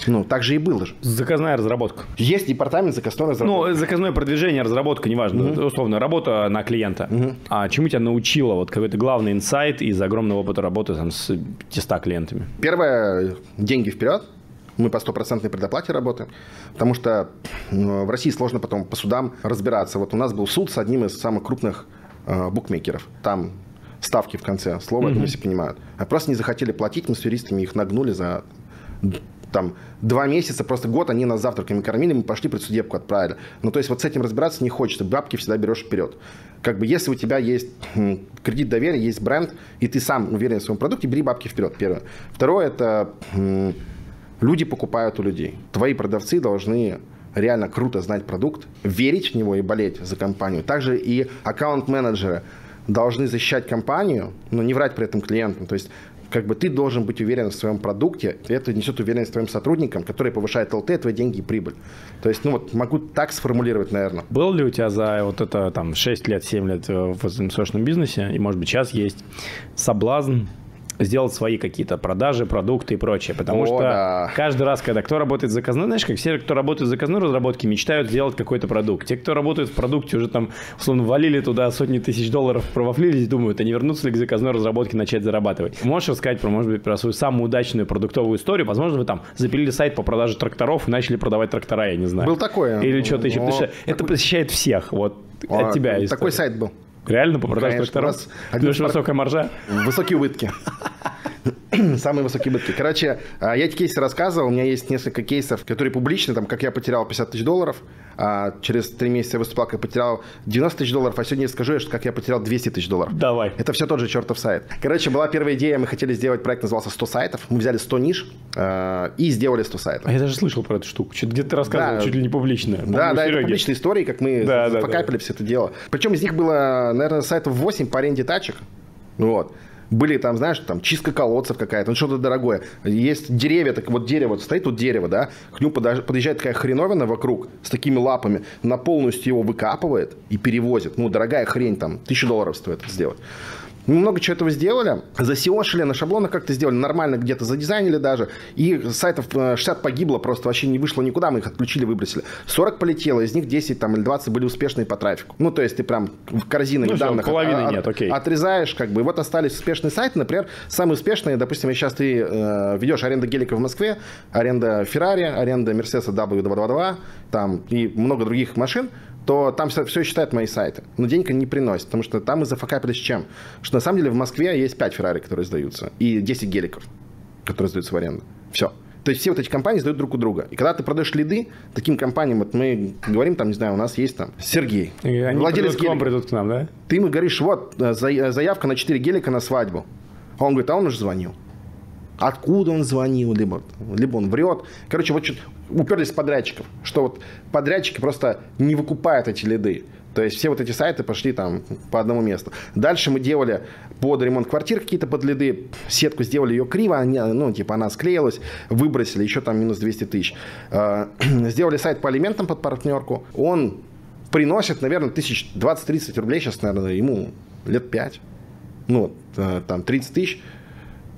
Ну, так же и было же. Заказная разработка. Есть департамент заказной разработки. Ну, заказное продвижение, разработка, неважно. Угу. Условно, работа на клиента. Угу. А чему тебя научила вот какой-то главный инсайт из огромного опыта работы там, с 500 клиентами? Первое, деньги вперед. Мы по стопроцентной предоплате работаем, потому что в России сложно потом по судам разбираться. Вот у нас был суд с одним из самых крупных э, букмекеров. Там ставки в конце слова, mm-hmm. я думаю, все понимают. А просто не захотели платить, мы с юристами их нагнули за там два месяца, просто год они нас завтраками кормили, мы пошли предсудебку отправили. Ну, то есть вот с этим разбираться не хочется, бабки всегда берешь вперед. Как бы если у тебя есть кредит доверия, есть бренд, и ты сам уверен в своем продукте, бери бабки вперед, первое. Второе, это люди покупают у людей. Твои продавцы должны реально круто знать продукт, верить в него и болеть за компанию. Также и аккаунт-менеджеры должны защищать компанию, но не врать при этом клиентам. То есть как бы ты должен быть уверен в своем продукте, и это несет уверенность твоим сотрудникам, которые повышают ЛТ, твои деньги и прибыль. То есть, ну вот, могу так сформулировать, наверное. Был ли у тебя за вот это там 6 лет, 7 лет в инвестиционном бизнесе, и может быть сейчас есть соблазн сделать свои какие-то продажи, продукты и прочее. Потому О, что да. каждый раз, когда кто работает заказной, знаешь, как все, кто работает в заказной разработке, мечтают сделать какой-то продукт. Те, кто работает в продукте, уже там, условно, валили туда сотни тысяч долларов, провафлились, думают, они вернутся ли к заказной разработке начать зарабатывать. Можешь рассказать про, может быть, про свою самую удачную продуктовую историю? Возможно, вы там запилили сайт по продаже тракторов и начали продавать трактора, я не знаю. Был такое. Или что-то еще. Потому что это посещает всех. Вот а, от тебя Такой сайт был. Реально по продаже тракторов? Один высокая маржа? Высокие убытки. [CLEARS THROAT] Самые высокие убытки. Короче, а, я эти кейсы рассказывал. У меня есть несколько кейсов, которые публичны, там, как я потерял 50 тысяч долларов, а через три месяца я выступал, как я потерял 90 тысяч долларов, а сегодня я скажу, как я потерял 200 тысяч долларов. Давай. Это все тот же чертов сайт. Короче, была первая идея, мы хотели сделать проект, назывался 100 сайтов. Мы взяли 100 ниш э, и сделали 100 сайтов. А я даже слышал про эту штуку. Что-то где-то рассказывал, да, чуть ли не публично. Да, да, это публичные истории, как мы да, покапили да, да. все это дело. Причем из них было, наверное, сайтов 8 по аренде тачек. Вот были там, знаешь, там чистка колодцев какая-то, ну что-то дорогое. Есть деревья, так вот дерево, стоит тут дерево, да, к нему подъезжает такая хреновина вокруг с такими лапами, на полностью его выкапывает и перевозит. Ну, дорогая хрень там, тысячу долларов стоит это сделать. Мы много чего этого сделали, засеошили, на шаблонах как-то сделали, нормально где-то задизайнили даже, и сайтов 60 э, погибло, просто вообще не вышло никуда, мы их отключили, выбросили. 40 полетело, из них 10 там, или 20 были успешные по трафику. Ну, то есть ты прям в корзины ну, данных половины от, нет, окей. отрезаешь, как бы, и вот остались успешные сайты, например, самые успешные, допустим, сейчас ты э, ведешь аренда гелика в Москве, аренда Феррари, аренда Мерседеса W222, там, и много других машин, то там все, все считают мои сайты. Но денег они не приносят, потому что там мы зафакапились чем? Что на самом деле в Москве есть 5 Феррари, которые сдаются, и 10 геликов, которые сдаются в аренду. Все. То есть все вот эти компании сдают друг у друга. И когда ты продаешь лиды таким компаниям, вот мы говорим, там, не знаю, у нас есть там Сергей, и они владелец придут к вам, придут к нам, да? Ты ему говоришь, вот, э, заявка на 4 гелика на свадьбу. А он говорит, а он уже звонил откуда он звонил, либо, либо он врет. Короче, вот уперлись в подрядчиков, что вот подрядчики просто не выкупают эти лиды. То есть все вот эти сайты пошли там по одному месту. Дальше мы делали под ремонт квартир какие-то подледы, сетку сделали ее криво, они, ну, типа она склеилась, выбросили, еще там минус 200 тысяч. А, [CLEARS THROAT] сделали сайт по алиментам под партнерку. Он приносит, наверное, тысяч 20-30 рублей сейчас, наверное, ему лет 5. Ну, э, там 30 тысяч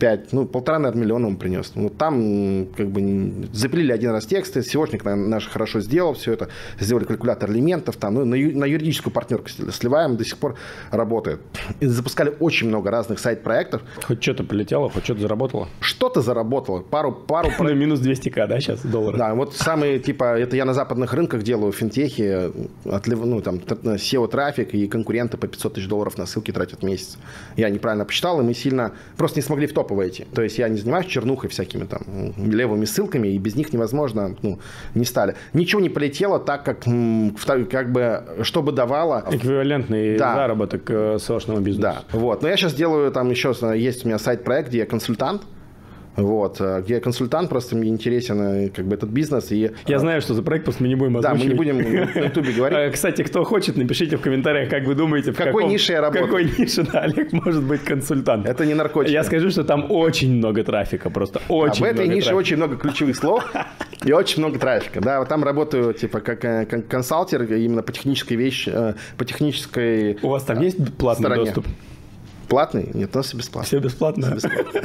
5, ну, полтора, наверное, миллиона он принес. Ну, там как бы запилили один раз тексты, SEOшник наш хорошо сделал все это, сделали калькулятор элементов, там, ну, на, на юридическую партнерку сливаем, до сих пор работает. И запускали очень много разных сайт-проектов. Хоть что-то полетело, хоть что-то заработало? Что-то заработало, пару... пару [LAUGHS] ну, минус 200к, да, сейчас, долларов? Да, вот самые, типа, это я на западных рынках делаю, финтехи, отлив, ну, там, SEO-трафик и конкуренты по 500 тысяч долларов на ссылки тратят в месяц. Я неправильно посчитал, и мы сильно просто не смогли в топ войти. То есть я не занимаюсь чернухой всякими там левыми ссылками, и без них невозможно, ну, не стали. Ничего не полетело так, как, как бы, чтобы давало... Эквивалентный да. заработок э, сошному бизнесу. Да, вот. Но я сейчас делаю, там еще есть у меня сайт-проект, где я консультант, вот, э, где я консультант, просто мне интересен э, как бы этот бизнес. И... Я знаю, что за проект, просто мы не будем озвучивать. Да, мы не будем на ютубе [LAUGHS] говорить. Э, кстати, кто хочет, напишите в комментариях, как вы думаете, в, какой каком, нише я работаю. Какой нише да, Олег может быть консультант. Это не наркотики. Я скажу, что там очень много трафика, просто очень много В этой нише очень много ключевых слов [LAUGHS] и очень много трафика. Да, вот там работаю типа как консалтер именно по технической вещи, по технической У вас там есть платный доступ? Платный? Нет, у нас бесплатно. Все бесплатно? Все бесплатно.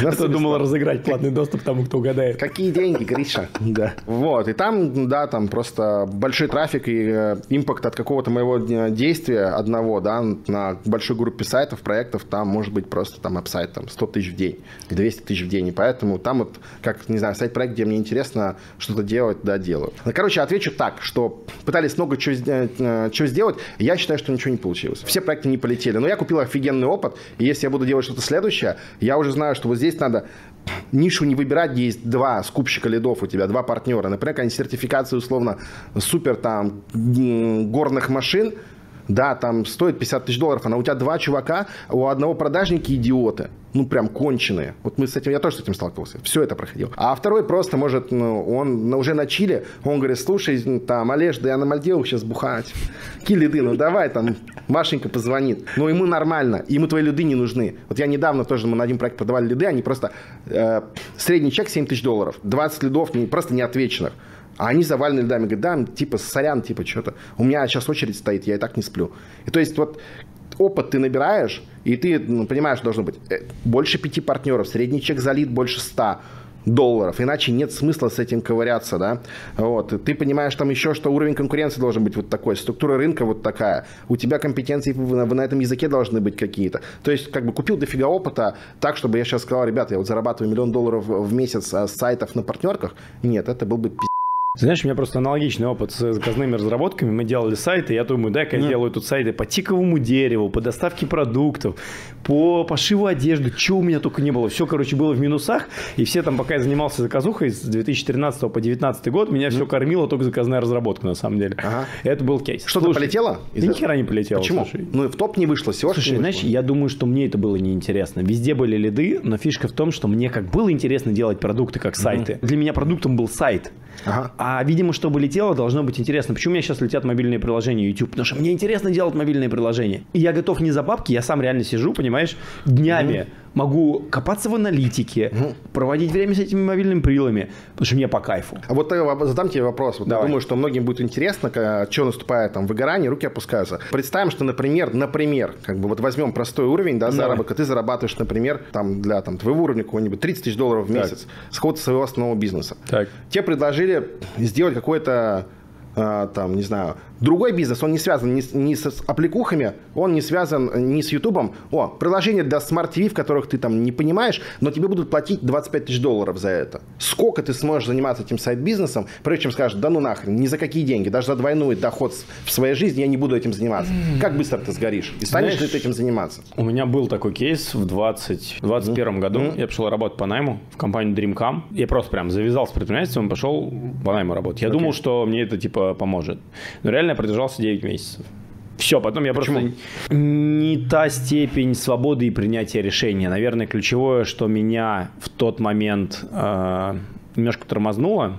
Я то думал разыграть платный доступ тому, кто угадает. Какие деньги, Гриша? Да. Вот, и там, да, там просто большой трафик и э, импакт от какого-то моего действия одного, да, на большой группе сайтов, проектов, там может быть просто там апсайт, там 100 тысяч в день, 200 тысяч в день, и поэтому там вот, как, не знаю, сайт-проект, где мне интересно что-то делать, да, делаю. Ну, короче, отвечу так, что пытались много чего, э, чего сделать, я считаю, что ничего не получилось. Все проекты не полетели, но я купил офигенный опыт, и если я буду делать что-то следующее, я уже знаю, что вот здесь надо нишу не выбирать, где есть два скупщика лидов у тебя, два партнера. Например, какая-нибудь сертификация условно супер там горных машин, да, там стоит 50 тысяч долларов, а у тебя два чувака, у одного продажники идиоты, ну прям конченые. Вот мы с этим, я тоже с этим сталкивался, все это проходил. А второй просто может, ну, он уже на Чили, он говорит, слушай, там, Олеж, да я на Мальдивах сейчас бухать. Какие лиды, ну давай, там, Машенька позвонит. Но ему нормально, ему твои лиды не нужны. Вот я недавно тоже, мы на один проект продавали лиды, они просто, э, средний чек 7 тысяч долларов, 20 лидов не, просто неотвеченных. А они завалены льдами. Говорят, да, типа, сорян, типа, что-то. У меня сейчас очередь стоит, я и так не сплю. И то есть вот опыт ты набираешь, и ты ну, понимаешь, должно быть э, больше пяти партнеров, средний чек залит больше ста долларов, иначе нет смысла с этим ковыряться, да, вот, ты понимаешь там еще, что уровень конкуренции должен быть вот такой, структура рынка вот такая, у тебя компетенции на, на этом языке должны быть какие-то, то есть как бы купил дофига опыта так, чтобы я сейчас сказал, ребята, я вот зарабатываю миллион долларов в месяц а с сайтов на партнерках, нет, это был бы пиздец знаешь, у меня просто аналогичный опыт с заказными разработками. Мы делали сайты, я думаю, дай-ка я делаю тут сайты по тиковому дереву, по доставке продуктов, по пошиву одежды, чего у меня только не было. Все, короче, было в минусах, и все там, пока я занимался заказухой с 2013 по 2019 год, меня все кормило только заказная разработка, на самом деле. Ага. Это был кейс. Что-то полетело? Да ни хера не полетело. Почему? Слушай. Ну, в топ не вышло, SEO Слушай, знаешь, я думаю, что мне это было неинтересно. Везде были лиды, но фишка в том, что мне как было интересно делать продукты как сайты. Угу. Для меня продуктом был сайт. Ага. А, видимо, чтобы летело, должно быть интересно. Почему у меня сейчас летят мобильные приложения YouTube? Потому что мне интересно делать мобильные приложения. И я готов не за бабки, я сам реально сижу, понимаешь, днями. Могу копаться в аналитике, угу. проводить время с этими мобильными прилами, потому что мне по кайфу. А вот э, задам тебе вопрос. Вот я думаю, что многим будет интересно, что наступает там выгорание, руки опускаются. Представим, что, например, например, как бы вот возьмем простой уровень, да, заработка, ты зарабатываешь, например, там для там, твоего уровня какого-нибудь 30 тысяч долларов в месяц так. с какого-то своего основного бизнеса. Так. Тебе предложили сделать какой-то а, там, не знаю, другой бизнес, он не связан ни, с, ни с аппликухами, он не связан ни с Ютубом. О, приложение для Smart TV, в которых ты там не понимаешь, но тебе будут платить 25 тысяч долларов за это. Сколько ты сможешь заниматься этим сайт-бизнесом, прежде чем скажешь, да ну нахрен, ни за какие деньги, даже за двойной доход в своей жизни я не буду этим заниматься. Как быстро ты сгоришь? И станешь Знаешь, ли ты этим заниматься? У меня был такой кейс в 20, 2021 mm-hmm. году. Mm-hmm. Я пошел работать по найму в компанию Dreamcam. Я просто прям завязал с предпринимательством и пошел по найму работать. Я okay. думал, что мне это типа поможет. Но реально я продержался 9 месяцев. Все, потом я Почему? просто... Не та степень свободы и принятия решения. Наверное, ключевое, что меня в тот момент э, немножко тормознуло,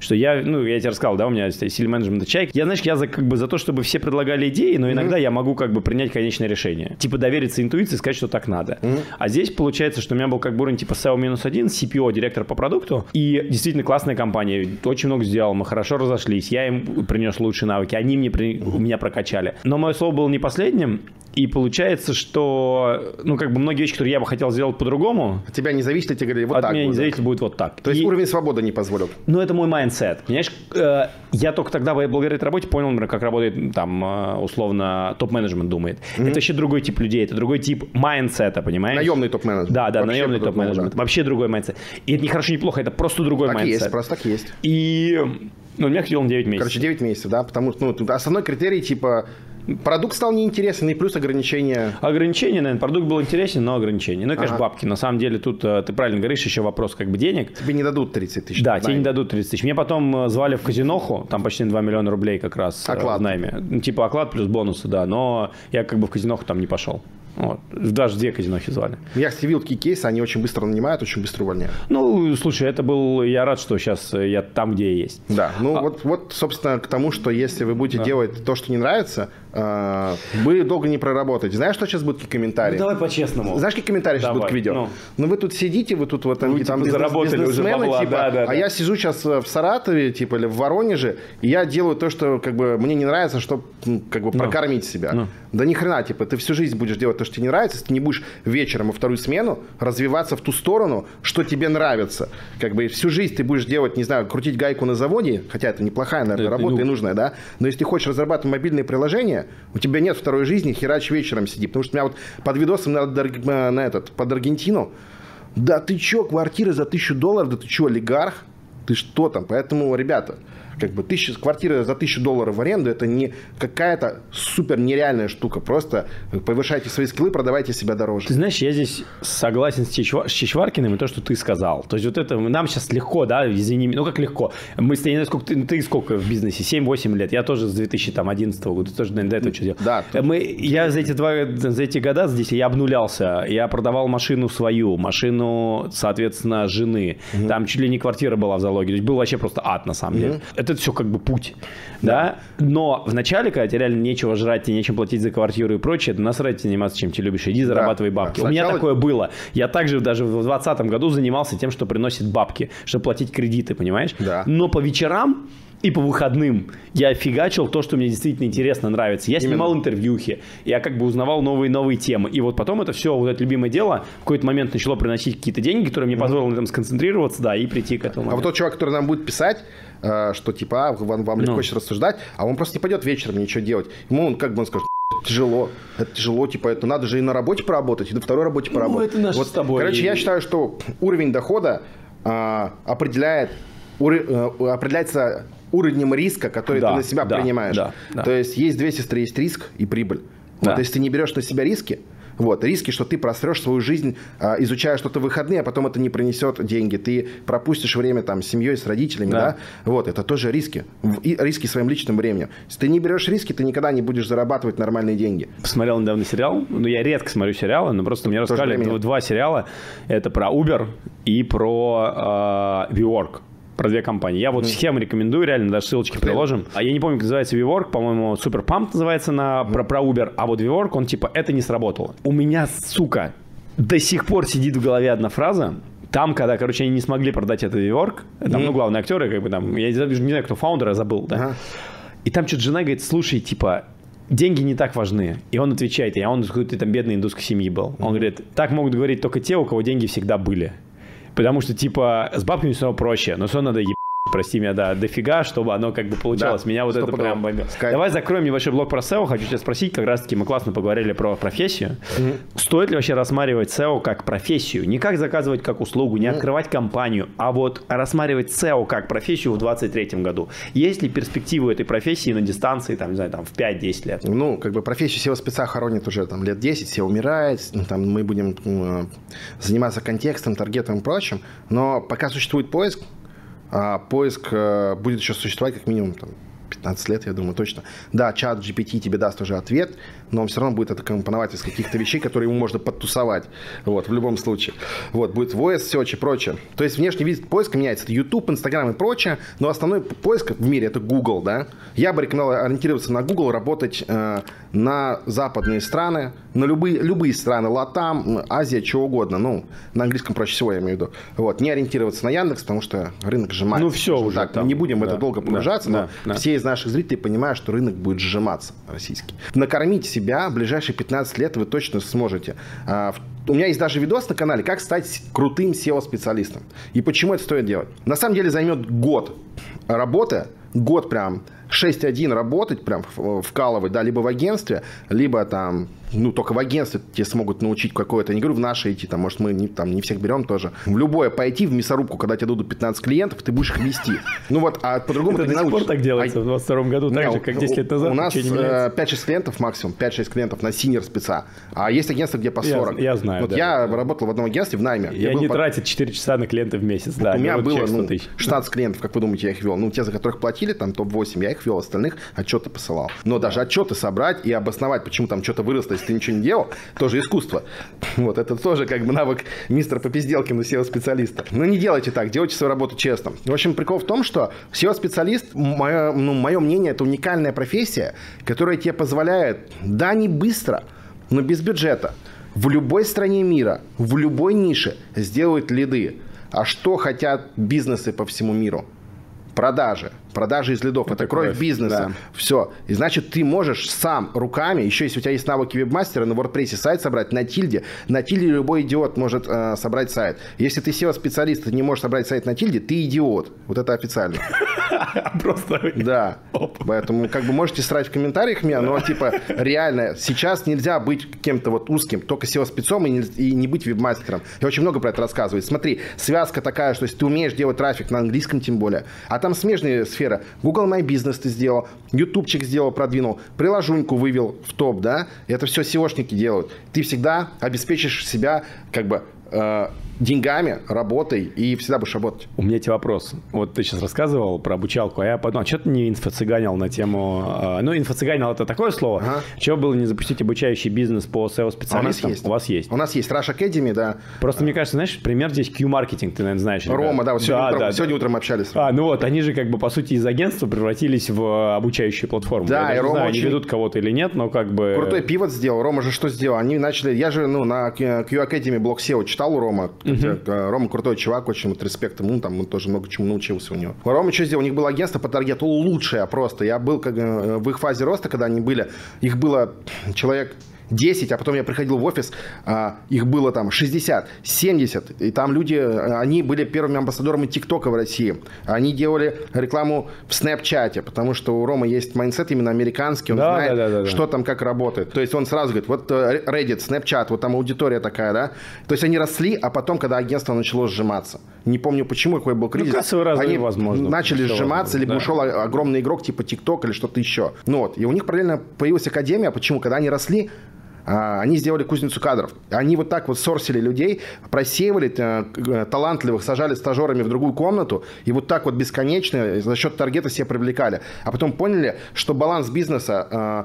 что я, ну, я тебе рассказал, да, у меня есть сильный менеджмент чуйка. Я, знаешь, я за, как бы за то, чтобы все предлагали идеи, но иногда mm-hmm. я могу как бы принять конечное решение. Типа довериться интуиции сказать, что так надо. Mm-hmm. А здесь получается, что у меня был как бы уровень типа CEO минус один, CPO, директор по продукту, и действительно классная компания, очень много сделал, мы хорошо разошлись, я им принес лучшие навыки, они мне, у меня прокачали. Но мое слово было не последним, и получается, что, ну, как бы многие вещи, которые я бы хотел сделать по-другому... От тебя не зависит, тебе говорили, вот от так. Меня не зависит, будет вот так. То есть и... уровень свободы не позволил? Ну, это мой mindset. Понимаешь, э, я только тогда, благодаря этой работе, понял, например, как работает, там, э, условно, топ-менеджмент думает. Mm-hmm. Это вообще другой тип людей, это другой тип майндсета, понимаешь? Наемный топ-менеджмент. Да, да, вообще наемный топ-менеджмент. Да. Вообще другой mindset. И это не хорошо, не плохо, это просто другой так mindset. есть, просто так есть. И ну, у меня хватило на 9 месяцев. Короче, 9 месяцев, да, потому что ну, основной критерий, типа, Продукт стал неинтересен, и плюс ограничения. Ограничения, наверное. Продукт был интересен, но ограничения. Ну и, конечно, ага. бабки. На самом деле, тут э, ты правильно говоришь, еще вопрос как бы денег. Тебе не дадут 30 тысяч. Да, тебе не дадут 30 тысяч. Мне потом э, звали в казиноху, там почти 2 миллиона рублей как раз э, оклад. в найме. Ну, типа оклад плюс бонусы, да. Но я как бы в казиноху там не пошел. Вот. Даже две казинохи звали. Я, кстати, видел такие кейсы, они очень быстро нанимают, очень быстро увольняют. Ну, слушай, это был... Я рад, что сейчас я там, где я есть. Да, ну а... вот, вот, собственно, к тому, что если вы будете да. делать то, что не нравится, э, вы долго не проработаете. Знаешь, что сейчас будут какие комментарии? Ну, давай по-честному. Знаешь, какие комментарии давай. сейчас будут к видео? Ну. ну, вы тут сидите, вы тут вот там, вы, там типа, заработали уже бабла, типа, да, да, а да. я сижу сейчас в Саратове, типа, или в Воронеже, и я делаю то, что как бы мне не нравится, чтобы как бы ну. прокормить себя. Ну. Да ни хрена, типа, ты всю жизнь будешь делать то, что тебе не нравится, если ты не будешь вечером во вторую смену развиваться в ту сторону, что тебе нравится. Как бы всю жизнь ты будешь делать, не знаю, крутить гайку на заводе, хотя это неплохая, наверное, это, работа ну... и нужная, да, но если ты хочешь разрабатывать мобильные приложения, у тебя нет второй жизни, херач вечером сиди. Потому что у меня вот под видосом на, на этот, под Аргентину, да ты чё, квартира за тысячу долларов, да ты чё, олигарх? Ты что там? Поэтому, ребята, как бы тысяча, квартира за тысячу долларов в аренду, это не какая-то супер нереальная штука. Просто повышайте свои скиллы, продавайте себя дороже. Ты знаешь, я здесь согласен с, Чичва, с Чичваркиным и то, что ты сказал. То есть вот это нам сейчас легко, да, извини, ну как легко. Мы, я не знаю, сколько ты, ты сколько в бизнесе, 7-8 лет. Я тоже с 2011 года, тоже, наверное, до этого что делал. Да. Мы, я за эти, два, за эти года здесь, я обнулялся. Я продавал машину свою, машину, соответственно, жены. Угу. Там чуть ли не квартира была в залоге. То есть был вообще просто ад, на самом угу. деле. Это это все как бы путь, да. да? Но в начале, когда тебе реально нечего жрать, тебе нечем платить за квартиру и прочее, это насрать заниматься чем ты любишь, иди зарабатывай да. бабки. Да. Сначала... У меня такое было. Я также даже в 2020 году занимался тем, что приносит бабки, чтобы платить кредиты, понимаешь? Да. Но по вечерам и по выходным я фигачил то, что мне действительно интересно, нравится. Я снимал Именно. интервьюхи, я как бы узнавал новые-новые темы. И вот потом это все, вот это любимое дело, в какой-то момент начало приносить какие-то деньги, которые мне позволили на этом сконцентрироваться, да, и прийти к этому. А вот тот чувак, который нам будет писать, Э, что типа, а, вам, вам легко ну. сейчас рассуждать, а он просто не пойдет вечером ничего делать. Ему он как бы он скажет, тяжело, это тяжело, типа, это надо же и на работе поработать, и на второй работе поработать. Ну, это наш вот, с тобой. Короче, я считаю, что уровень дохода а, определяет, ур, а, определяется уровнем риска, который да, ты на себя да, принимаешь. Да, да. То есть есть две сестры, есть риск и прибыль. Да. Вот, если ты не берешь на себя риски, вот, риски, что ты просрешь свою жизнь, а, изучая что-то в выходные, а потом это не принесет деньги. Ты пропустишь время там с семьей, с родителями, да. да? Вот, это тоже риски. И риски своим личным временем. Если ты не берешь риски, ты никогда не будешь зарабатывать нормальные деньги. Посмотрел недавно сериал. Ну, я редко смотрю сериалы, но просто мне рассказали два сериала. Это про Uber и про э, WeWork про две компании. Я вот mm. схему рекомендую, реально, даже ссылочки okay. приложим. А я не помню, как называется WeWork, по-моему, Super Pump называется на, mm. про, про Uber, а вот WeWork, он типа, это не сработало. У меня, сука, до сих пор сидит в голове одна фраза. Там, когда, короче, они не смогли продать этот реворк, там, mm-hmm. ну, главные актеры, как бы там, я не знаю, кто фаундера забыл, да. Ага. И там что-то жена говорит, слушай, типа, деньги не так важны. И он отвечает, а он какой-то там бедной индусской семьи был. Он говорит, так могут говорить только те, у кого деньги всегда были. Потому что, типа, с бабками все равно проще, но все надо ебать прости меня, да, дофига, чтобы оно как бы получалось. Да, меня вот это прям бомбит. Давай закроем небольшой блок про SEO. Хочу тебя спросить, как раз-таки мы классно поговорили про профессию. Mm-hmm. Стоит ли вообще рассматривать SEO как профессию? Не как заказывать как услугу, не mm-hmm. открывать компанию, а вот рассматривать SEO как профессию в 2023 году. Есть ли перспективы этой профессии на дистанции, там, не знаю, там, в 5-10 лет? Ну, как бы профессию SEO-спеца хоронит уже там лет 10, все умирает, там мы будем э, заниматься контекстом, таргетом и прочим, но пока существует поиск, а поиск э, будет еще существовать как минимум там, 15 лет, я думаю, точно. Да, чат GPT тебе даст уже ответ, но он все равно будет это компоновать из каких-то вещей, которые ему можно подтусовать. Вот, в любом случае. Вот, будет voice, search и прочее. То есть внешний вид поиска меняется. Это YouTube, Instagram и прочее, но основной поиск в мире это Google, да. Я бы рекомендовал ориентироваться на Google, работать э, на западные страны, на любые, любые страны, Латам, Азия, чего угодно. Ну, на английском проще всего, я имею в виду. Вот, не ориентироваться на Яндекс, потому что рынок сжимается. Ну, все уже. Так, там, не будем да, это долго погружаться, да, но да, все из наших зрителей понимают, что рынок будет сжиматься российский. Накормить себя в ближайшие 15 лет вы точно сможете. А, у меня есть даже видос на канале, как стать крутым SEO-специалистом. И почему это стоит делать. На самом деле займет год работы, год прям 6.1 работать, прям вкалывать, да, либо в агентстве, либо там ну, только в агентстве тебе смогут научить какое-то, не говорю, в наше идти, там, может, мы не, там, не всех берем тоже. В любое пойти, в мясорубку, когда тебе дадут 15 клиентов, ты будешь их вести. Ну вот, а по-другому ты не научишься. так делается а... в 22 году, так же, как 10 лет назад. У нас 5-6 э, клиентов максимум, 5-6 клиентов на синер спеца. А есть агентство, где по 40. Я, я знаю, Вот я работал в одном агентстве в найме. И они по... тратят 4 часа на клиента в месяц, да. У меня было ну, 16 клиентов, как вы думаете, я их вел. Ну, те, за которых платили, там топ-8, я их вел, остальных отчеты посылал. Но даже отчеты собрать и обосновать, почему там что-то выросло, если ты ничего не делал, тоже искусство. Вот, это тоже как бы навык мистера Попизделкина, SEO-специалиста. Но не делайте так, делайте свою работу честно. В общем, прикол в том, что SEO-специалист, мое, ну, мое мнение, это уникальная профессия, которая тебе позволяет, да, не быстро, но без бюджета, в любой стране мира, в любой нише сделать лиды. А что хотят бизнесы по всему миру? Продажи. Продажи из лидов. Это, это кровь, кровь бизнеса. Да. Все. И значит, ты можешь сам руками, еще если у тебя есть навыки вебмастера, на WordPress сайт собрать, на тильде. На тильде любой идиот может э, собрать сайт. Если ты SEO-специалист, ты не можешь собрать сайт на тильде, ты идиот. Вот это официально. [LAUGHS] Просто. Да. Поэтому как бы можете срать в комментариях меня, но типа реально сейчас нельзя быть кем-то вот узким, только SEO-спецом и не, и не быть вебмастером. Я очень много про это рассказываю. Смотри, связка такая, что если ты умеешь делать трафик на английском тем более, а там смежные сфера. Google My Business ты сделал, ютубчик сделал, продвинул, приложуньку вывел в топ, да, это все SEOшники делают. Ты всегда обеспечишь себя как бы э, деньгами, работой, и всегда будешь работать. У меня тебе вопрос. Вот ты сейчас рассказывал про обучалку, а я подумал, а что ты не инфо-цыганил на тему... Э, ну, инфо-цыганил – это такое слово. Ага. Чего было не запустить обучающий бизнес по SEO-специалистам? А у нас есть. У вас есть. У нас есть Rush Academy, да. Просто, мне кажется, знаешь, пример здесь Q-маркетинг, ты, наверное, знаешь. Рома, да, вот сегодня, да, утром, да, сегодня да. утром общались. А, ну вот, они же как бы, по сути, из агентства превратились в обучающую платформу. Да, я и Рома знаю, очень... они ведут кого-то или нет, но как бы... Крутой pivot сделал. Рома же что сделал? Они начали... Я же, ну, на Q-Academy блок SEO читал у Рома. Угу. Рома крутой чувак, очень вот респект ему, там он тоже много чему научился у него. Рома что сделал? У них было агентство по таргету лучшее просто. Я был как, э, в их фазе роста, когда они были, их было человек 10, а потом я приходил в офис, а, их было там 60, 70, и там люди, они были первыми амбассадорами ТикТока в России. Они делали рекламу в Снэпчате, потому что у Рома есть mindset именно американский, он да, знает, да, да, да, что там как работает. То есть он сразу говорит, вот э, Reddit, Snapchat, вот там аудитория такая, да. То есть они росли, а потом, когда агентство начало сжиматься. Не помню почему, какой был кризис. Ну, они возможно, начали сжиматься, возможно, либо да. ушел огромный игрок типа ТикТок или что-то еще. Ну вот, и у них параллельно появилась академия. Почему? Когда они росли, а, они сделали кузницу кадров. Они вот так вот сорсили людей, просеивали э, талантливых, сажали стажерами в другую комнату, и вот так вот бесконечно за счет таргета себе привлекали. А потом поняли, что баланс бизнеса э,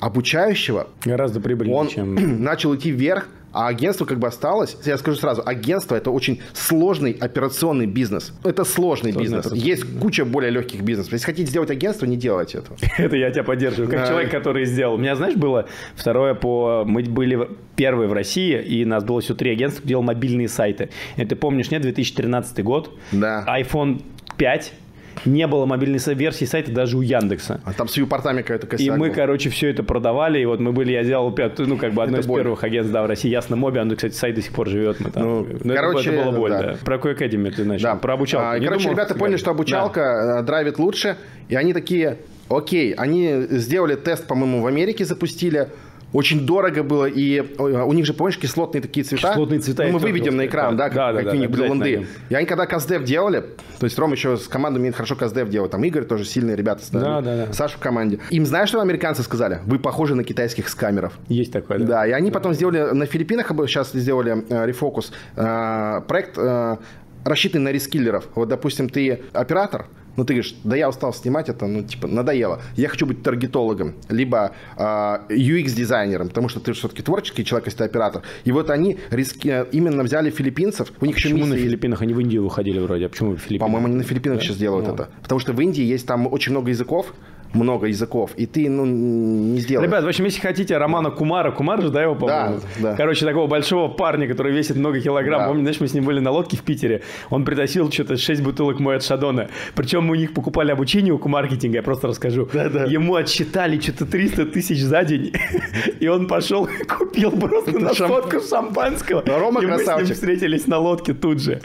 обучающего гораздо прибыльнее, он чем... [CLEARS THROAT] начал идти вверх а агентство как бы осталось. Я скажу сразу, агентство это очень сложный операционный бизнес. Это сложный Сложный бизнес. Операция. Есть куча более легких бизнесов. Если хотите сделать агентство, не делайте этого. [LAUGHS] Это я тебя поддерживаю. Как человек, который сделал. У меня, знаешь, было второе по... Мы были первые в России, и нас было все три агентства, кто делал мобильные сайты. Это помнишь, нет? 2013 год. Да. iPhone 5 не было мобильной версии сайта даже у Яндекса. А там с вьюпортами какая-то косяк И мы, был. короче, все это продавали, и вот мы были, я сделал пятую, ну, как бы одно из боль. первых агентств, да, в России, Ясно Моби, он, кстати, сайт до сих пор живет, мы там. Ну, ну короче, это, было боль, да. да. Про Q-Academy ты начал, да. про обучалку. А, короче, думал, ребята поняли, что обучалка да. Э, драйвит лучше, и они такие, окей, они сделали тест, по-моему, в Америке запустили, очень дорого было, и у них же, помнишь, кислотные такие цвета? Кислотные цвета. Ну, мы выведем на экран, да, да, как, да, как да, да, ланды. И они когда Каздев делали, то есть Ром еще с командой умеет хорошо Каздев делать, там Игорь тоже сильные ребята, да, да, да. Саша в команде. Им знаешь, что американцы сказали? Вы похожи на китайских скамеров. Есть такое, да? Да, и они потом сделали, на Филиппинах сейчас сделали э, рефокус, э, проект э, рассчитанный на рискиллеров. Вот, допустим, ты оператор, ну ты говоришь, да я устал снимать это, ну типа надоело. Я хочу быть таргетологом, либо э, UX-дизайнером, потому что ты все-таки творческий человек, если ты оператор. И вот они риски, именно взяли филиппинцев. У них а почему миссии... на Филиппинах? Они в Индию выходили вроде. А почему в Филиппинах? По-моему, они на Филиппинах да? сейчас делают ну. это. Потому что в Индии есть там очень много языков, много языков, и ты, ну, не сделаешь. Ребят, в общем, если хотите романа Кумара, Кумар же, да, его, по-моему? Да, да. Короче, такого большого парня, который весит много килограмм. Да. Помню, знаешь, мы с ним были на лодке в Питере. Он притащил что-то 6 бутылок мой от Шадона. Причем мы у них покупали обучение у маркетинга, я просто расскажу. Да, да. Ему отсчитали что-то 300 тысяч за день. [LAUGHS] И он пошел и купил просто на сотку шампанского. Рома и мы с ним встретились на лодке тут же.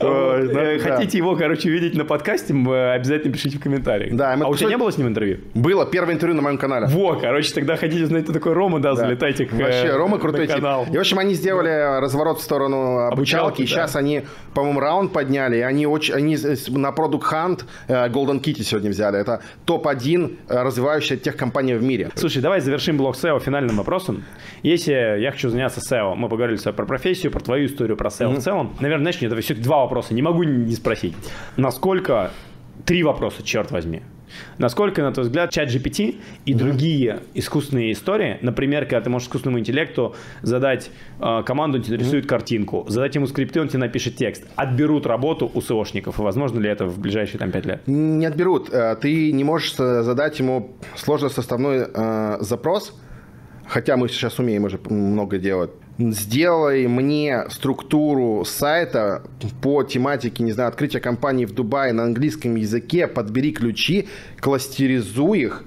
Э, Хотите его, короче, видеть на подкасте, обязательно пишите в комментариях. Да, а у тебя не было с ним интервью? Было. Первое интервью на моем канале. Во, короче, тогда хотите знать, кто такой Рома, да, да. залетайте к Вообще, э, Рома крутой канал. И, в общем, они сделали разворот в сторону обучалки, обучалки и да. сейчас они, по-моему, раунд подняли, и они, очень, они на Product Hunt э, Golden Kitty сегодня взяли. Это топ-1 э, развивающая техкомпания в мире. Слушай, давай завершим блок SEO финальным вопросом. Если я хочу заняться SEO, мы поговорили с про профессию, про твою историю, про SEO mm-hmm. в целом. Наверное, знаешь, это все два вопроса. Не могу не спросить. Насколько... Три вопроса, черт возьми. Насколько, на твой взгляд, чат GPT и mm-hmm. другие искусственные истории, например, когда ты можешь искусственному интеллекту задать э, команду, он тебе нарисует mm-hmm. картинку, задать ему скрипты, он тебе напишет текст, отберут работу у SEOшников, и возможно ли это в ближайшие там пять лет? Не отберут. Э, ты не можешь задать ему сложно-составной э, запрос, хотя мы сейчас умеем уже много делать сделай мне структуру сайта по тематике, не знаю, открытия компании в Дубае на английском языке, подбери ключи, кластеризуй их,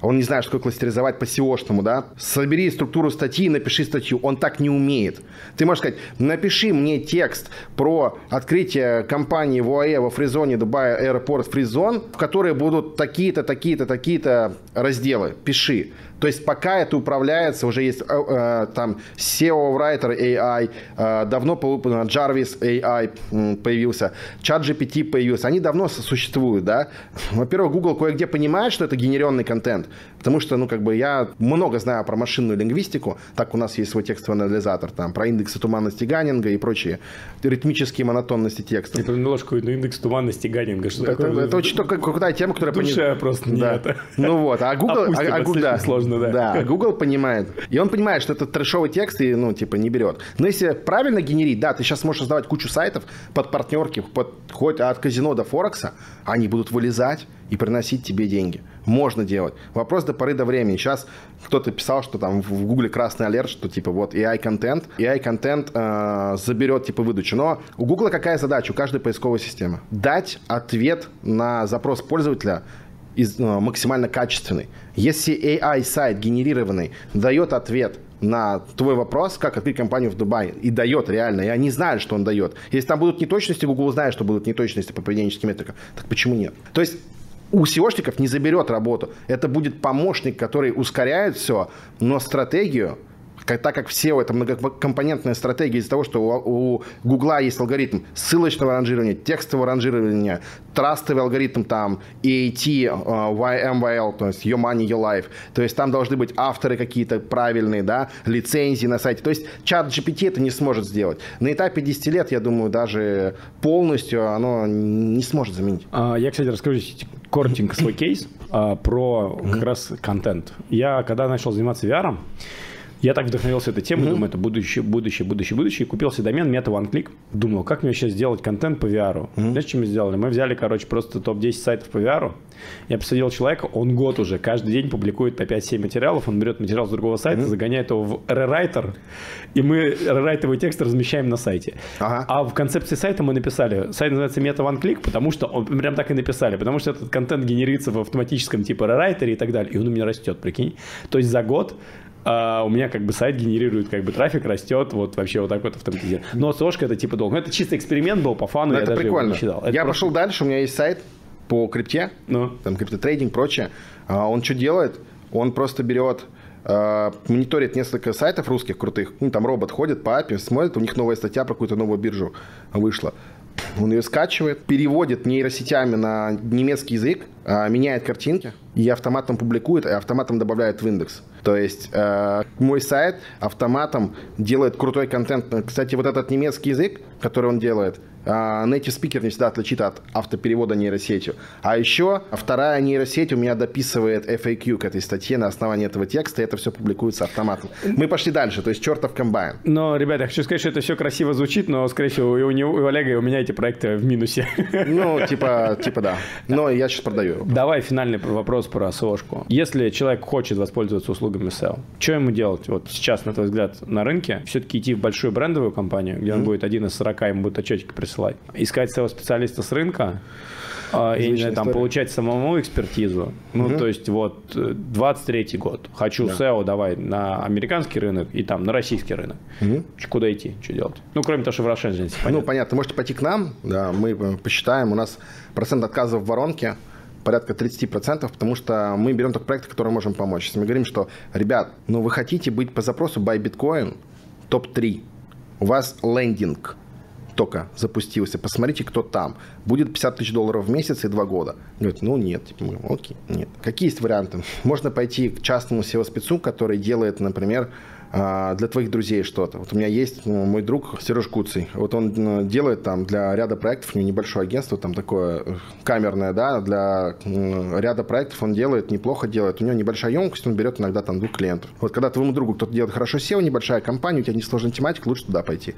он не знает, что кластеризовать по SEO-шному, да? Собери структуру статьи и напиши статью. Он так не умеет. Ты можешь сказать, напиши мне текст про открытие компании в ОАЭ во Фризоне, Дубай Аэропорт Фризон, в которой будут такие-то, такие-то, такие-то разделы. Пиши. То есть пока это управляется, уже есть э, э там SEO Writer AI, э, давно Jarvis AI появился, ChatGPT появился. Они давно существуют, да. Во-первых, Google кое-где понимает, что это генеренный контент, потому что, ну, как бы я много знаю про машинную лингвистику, так у нас есть свой текстовый анализатор, там, про индексы туманности Ганнинга и прочие ритмические монотонности текста. Я немножко ну, индекс туманности Ганнинга, что это, такое? Это очень только крутая тема, которая... Душа просто не да. это. Ну вот, а Google... а, а, да. сложно можно, да. Да, Google понимает. И он понимает, что это трэшовый текст и, ну, типа, не берет. Но если правильно генерить, да, ты сейчас можешь создавать кучу сайтов под партнерки, под, хоть от казино до Форекса, они будут вылезать и приносить тебе деньги. Можно делать. Вопрос до поры до времени. Сейчас кто-то писал, что там в Гугле красный алерт, что типа вот AI-контент, AI-контент э, заберет типа выдачу. Но у Гугла какая задача? У каждой поисковой системы? Дать ответ на запрос пользователя из, ну, максимально качественный. Если AI-сайт генерированный дает ответ на твой вопрос, как открыть компанию в Дубае, и дает реально, и они знают, что он дает. Если там будут неточности, Google знает, что будут неточности по поведенческим метрикам, так почему нет? То есть у SEOшников не заберет работу. Это будет помощник, который ускоряет все, но стратегию так как все это многокомпонентная стратегия из-за того, что у, Гугла есть алгоритм ссылочного ранжирования, текстового ранжирования, трастовый алгоритм там, EAT, MYL, то есть Your Money, Your Life. То есть там должны быть авторы какие-то правильные, да, лицензии на сайте. То есть чат GPT это не сможет сделать. На этапе 10 лет, я думаю, даже полностью оно не сможет заменить. А, я, кстати, расскажу коротенько свой кейс а, про как раз контент. Я, когда начал заниматься VR, Я так вдохновился этой темой, mm-hmm. думаю, это будущее, будущее, будущее, будущее. И купил себе домен Meta One Click. Думал, как мне сейчас сделать контент по VR. Mm-hmm. Знаешь, что мы сделали? Мы взяли, короче, просто топ-10 сайтов по VR. Я посадил человека, он год уже, каждый день публикует по 5-7 материалов. Он берет материал с другого сайта, mm-hmm. загоняет его в рерайтер, и мы рерайтовый текст размещаем на сайте. Ага. А в концепции сайта мы написали, сайт называется Meta One Click, потому что, он прям так и написали, потому что этот контент генерится в автоматическом типа рерайтере и так далее. И он у меня растет, прикинь. То есть за год а у меня как бы сайт генерирует, как бы трафик растет, вот вообще вот так вот автоматизировано. Но сошка это типа долго. Это чисто эксперимент был по фану, Но я это даже прикольно. не считал. Это я просто... пошел дальше, у меня есть сайт по крипте, ну. там криптотрейдинг, прочее. А он что делает? Он просто берет Uh, мониторит несколько сайтов русских крутых. Ну, там робот ходит по API, смотрит, у них новая статья про какую-то новую биржу вышла. Он ее скачивает, переводит нейросетями на немецкий язык, uh, меняет картинки и автоматом публикует, и автоматом добавляет в индекс. То есть э, мой сайт автоматом делает крутой контент. Кстати, вот этот немецкий язык, который он делает, а, native speaker не всегда отличит от автоперевода нейросетью. А еще вторая нейросеть у меня дописывает FAQ к этой статье на основании этого текста, и это все публикуется автоматом. Мы пошли дальше, то есть чертов комбайн. Но, ребята, я хочу сказать, что это все красиво звучит, но, скорее всего, и у, него, и у Олега, и у меня эти проекты в минусе. [LAUGHS] Ну, типа, типа да. Но я сейчас продаю. Давай финальный вопрос про СОшку. Если человек хочет воспользоваться услугами SEO, что ему делать вот сейчас, на твой взгляд, на рынке? Все-таки идти в большую брендовую компанию, где он будет один из 40, ему будет отчетики присылать присылать. Искать своего специалиста с рынка, а, и не, там, получать самому экспертизу. Ну, угу. то есть, вот, 23-й год. Хочу да. SEO, давай, на американский рынок и там на российский рынок. Угу. Куда идти, что делать? Ну, кроме того, что в расширении. Ну, понятно. Можете пойти к нам, да, мы э, посчитаем. У нас процент отказов в воронке порядка 30%, потому что мы берем только проекты, которые можем помочь. Если мы говорим, что, ребят, ну вы хотите быть по запросу buy Bitcoin топ-3, у вас лендинг – только запустился, посмотрите, кто там. Будет 50 тысяч долларов в месяц и два года. Говорит, ну нет, типа, мы, окей, нет. Какие есть варианты? [LAUGHS] Можно пойти к частному SEO-спецу, который делает, например, для твоих друзей что-то. Вот у меня есть ну, мой друг Сереж Куций. Вот он ну, делает там для ряда проектов, у него небольшое агентство, там такое э, камерное, да, для ряда проектов он делает, неплохо делает. У него небольшая емкость, он берет иногда там двух клиентов. Вот когда твоему другу кто-то делает хорошо SEO, небольшая компания, у тебя несложная тематика, лучше туда пойти.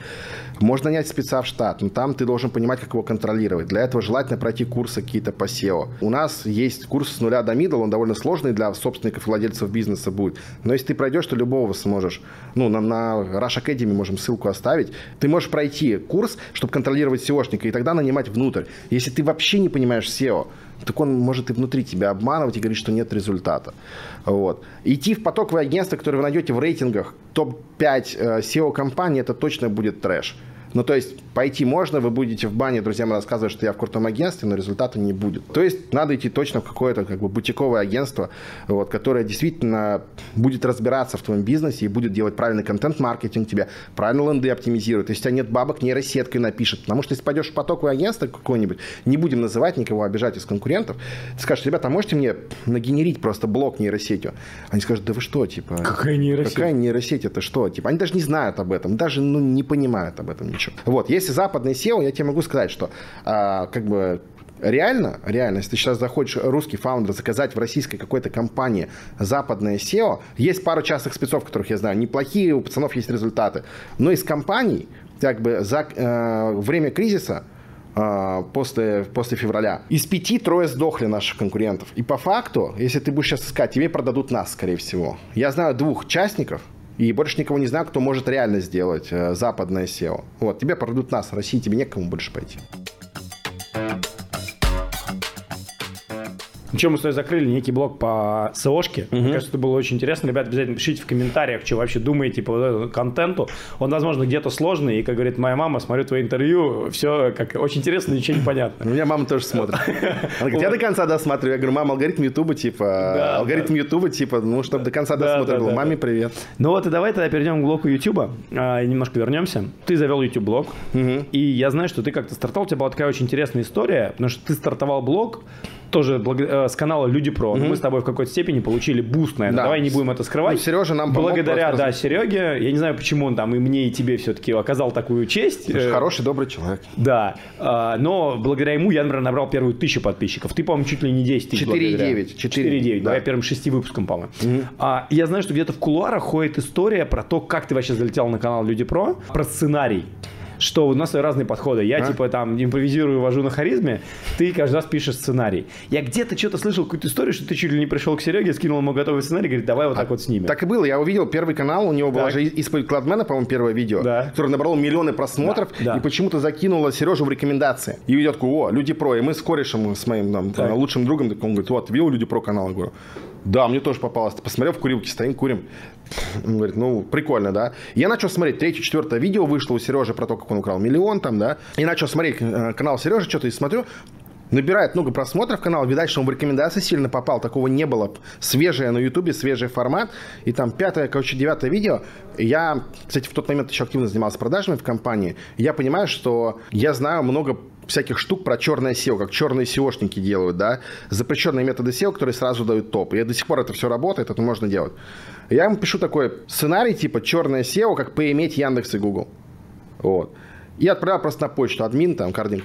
Можно нанять спеца в штат, но там ты должен понимать, как его контролировать. Для этого желательно пройти курсы какие-то по SEO. У нас есть курс с нуля до middle, он довольно сложный для собственников и владельцев бизнеса будет. Но если ты пройдешь, то любого сможешь можешь, ну, на, на Rush Academy можем ссылку оставить, ты можешь пройти курс, чтобы контролировать SEOшника, и тогда нанимать внутрь. Если ты вообще не понимаешь SEO, так он может и внутри тебя обманывать и говорить, что нет результата. Вот. Идти в потоковое агентство, которое вы найдете в рейтингах топ-5 SEO-компаний, это точно будет трэш. Ну, то есть, пойти можно, вы будете в бане друзьям рассказывать, что я в крутом агентстве, но результата не будет. То есть, надо идти точно в какое-то как бы бутиковое агентство, вот, которое действительно будет разбираться в твоем бизнесе и будет делать правильный контент-маркетинг тебе, правильно ленды оптимизирует. Если у тебя нет бабок, нейросеткой напишет. Потому что если пойдешь в потоковое агентство какое-нибудь, не будем называть никого, обижать из конкурентов, ты скажешь, ребята, а можете мне нагенерить просто блок нейросетью? Они скажут, да вы что, типа... Какая нейросеть? Какая нейросеть, это что? Типа, они даже не знают об этом, даже ну, не понимают об этом ничего. Вот, если западный SEO, я тебе могу сказать, что а, как бы Реально, реально, если ты сейчас захочешь русский фаундер заказать в российской какой-то компании западное SEO, есть пару частных спецов, которых я знаю, неплохие, у пацанов есть результаты. Но из компаний, как бы за э, время кризиса, э, после, после февраля. Из пяти трое сдохли наших конкурентов. И по факту, если ты будешь сейчас искать, тебе продадут нас, скорее всего. Я знаю двух частников, и больше никого не знаю, кто может реально сделать э, западное SEO. Вот, тебе продадут нас, в России тебе некому больше пойти. Чем мы с тобой закрыли некий блок по СОшке. Угу. Мне кажется, это было очень интересно. Ребята, обязательно пишите в комментариях, что вообще думаете по контенту. Он, возможно, где-то сложный. И, как говорит моя мама, смотрю твое интервью, все как очень интересно, ничего не понятно. У меня мама тоже смотрит. [LAUGHS] Она говорит, я до конца досматриваю. Я говорю, мама, алгоритм Ютуба, типа, алгоритм Ютуба, типа, ну, чтобы до конца досмотрел. Маме привет. Ну вот и давай тогда перейдем к блоку Ютуба. А, немножко вернемся. Ты завел YouTube блог. И я знаю, что ты как-то стартовал, у тебя была такая очень интересная история, потому что ты стартовал блог, тоже благ... Э, с канала Люди Про. Mm-hmm. Мы с тобой в какой-то степени получили boost на это. Да. Давай не будем это скрывать. Ну, Сережа нам Благодаря, да, Сереге, я не знаю, почему он там и мне, и тебе все-таки оказал такую честь. Слушай, хороший, добрый человек. Да. А, но благодаря ему я, например, набрал первую тысячу подписчиков. Ты, по-моему, чуть ли не 10 тысяч 4,9. 4,9. Да. я первым шести выпуском, по-моему. Mm-hmm. А, я знаю, что где-то в кулуарах ходит история про то, как ты вообще залетел на канал Люди Про, про сценарий что у нас разные подходы. Я, а? типа, там, импровизирую, вожу на харизме, ты каждый раз пишешь сценарий. Я где-то что-то слышал, какую-то историю, что ты чуть ли не пришел к Сереге, скинул ему готовый сценарий, говорит, давай вот а, так вот снимем. Так и было. Я увидел первый канал, у него была же исповедь Кладмена, по-моему, первое видео, да. которое набрало миллионы просмотров, да, да. и почему-то закинуло Сережу в рекомендации. И идет, о, Люди Про, и мы с корешем, с моим там, лучшим другом, он говорит, вот, видел Люди Про канал? Я говорю, да, мне тоже попалось. Посмотрел в курилке, стоим, курим. Он говорит, ну, прикольно, да. Я начал смотреть, третье, четвертое видео вышло у Сережи про то, как он украл миллион там, да. И начал смотреть э, канал Сережи, что-то и смотрю, набирает много просмотров канал, видать, что он в рекомендации сильно попал, такого не было. Свежее на ютубе, свежий формат, и там пятое, короче, девятое видео. Я, кстати, в тот момент еще активно занимался продажами в компании, я понимаю, что я знаю много всяких штук про черное SEO, как черные SEOшники делают, да, запрещенные методы SEO, которые сразу дают топ. И до сих пор это все работает, это можно делать. Я ему пишу такой сценарий типа черное SEO, как поиметь Яндекс и Google. Вот. И отправил просто на почту админ, там, кардинг.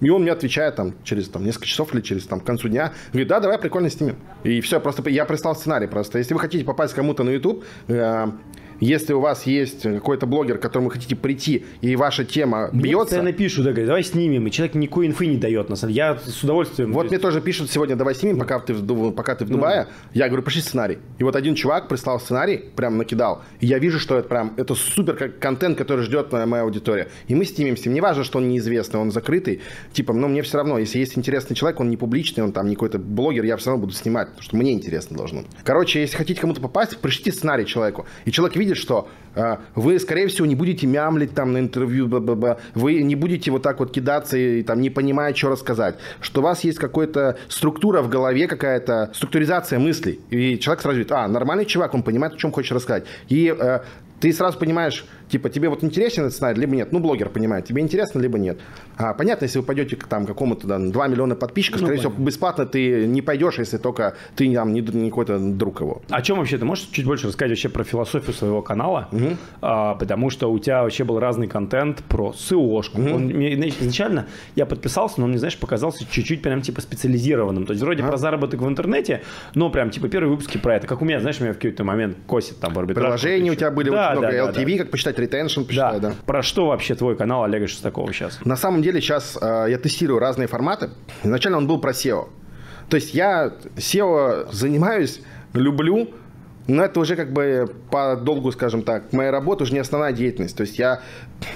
И он мне отвечает там через там, несколько часов или через там, к концу дня. Говорит, да, давай прикольно снимем. И все, просто я прислал сценарий просто. Если вы хотите попасть кому-то на YouTube, э, если у вас есть какой-то блогер, к которому вы хотите прийти, и ваша тема мне бьется... Я напишу, да, говорит, давай снимем, и человек никакой инфы не дает, на самом деле. Я с удовольствием... Вот мне тоже пишут сегодня, давай снимем, пока ты, в, пока ты в ну Дубае. Ну, Я говорю, пиши сценарий. И вот один чувак прислал сценарий, прям накидал. И я вижу, что это прям, это супер контент, который ждет моя аудитория. И мы снимем с ним. Не важно, что он неизвестный, он закрытый. Типа, но мне все равно, если есть интересный человек, он не публичный, он там не какой-то блогер, я все равно буду снимать, потому что мне интересно должно. Короче, если хотите кому-то попасть, пришлите сценарий человеку. И человек видит, что э, вы, скорее всего, не будете мямлить там на интервью, бла -бла -бла. вы не будете вот так вот кидаться и там не понимая, что рассказать. Что у вас есть какая-то структура в голове, какая-то структуризация мыслей. И человек сразу говорит, а, нормальный чувак, он понимает, о чем хочешь рассказать. И э, ты сразу понимаешь, типа, тебе вот интересен этот сценарий, либо нет. Ну, блогер понимает, тебе интересно, либо нет. А, понятно, если вы пойдете к там, какому-то да, 2 миллиона подписчиков, ну, скорее понятно. всего, бесплатно ты не пойдешь, если только ты там, не, не какой-то друг его. О чем вообще? Ты можешь чуть больше рассказать вообще про философию своего канала? Угу. А, потому что у тебя вообще был разный контент про СОшку. Угу. Он, мне, изначально я подписался, но он мне, знаешь, показался чуть-чуть прям типа специализированным. То есть вроде а? про заработок в интернете, но прям типа первые выпуски про это. Как у меня, знаешь, у меня в какой-то момент косит там в арбитраж. Приложения у тебя были да, очень много, да, LTV, да, как посчитать ретеншн, да. да. Про что вообще твой канал Олега Шестакова сейчас? На самом деле сейчас э, я тестирую разные форматы. Изначально он был про SEO. То есть я SEO занимаюсь, люблю, но это уже как бы по долгу, скажем так, моя работа уже не основная деятельность. То есть я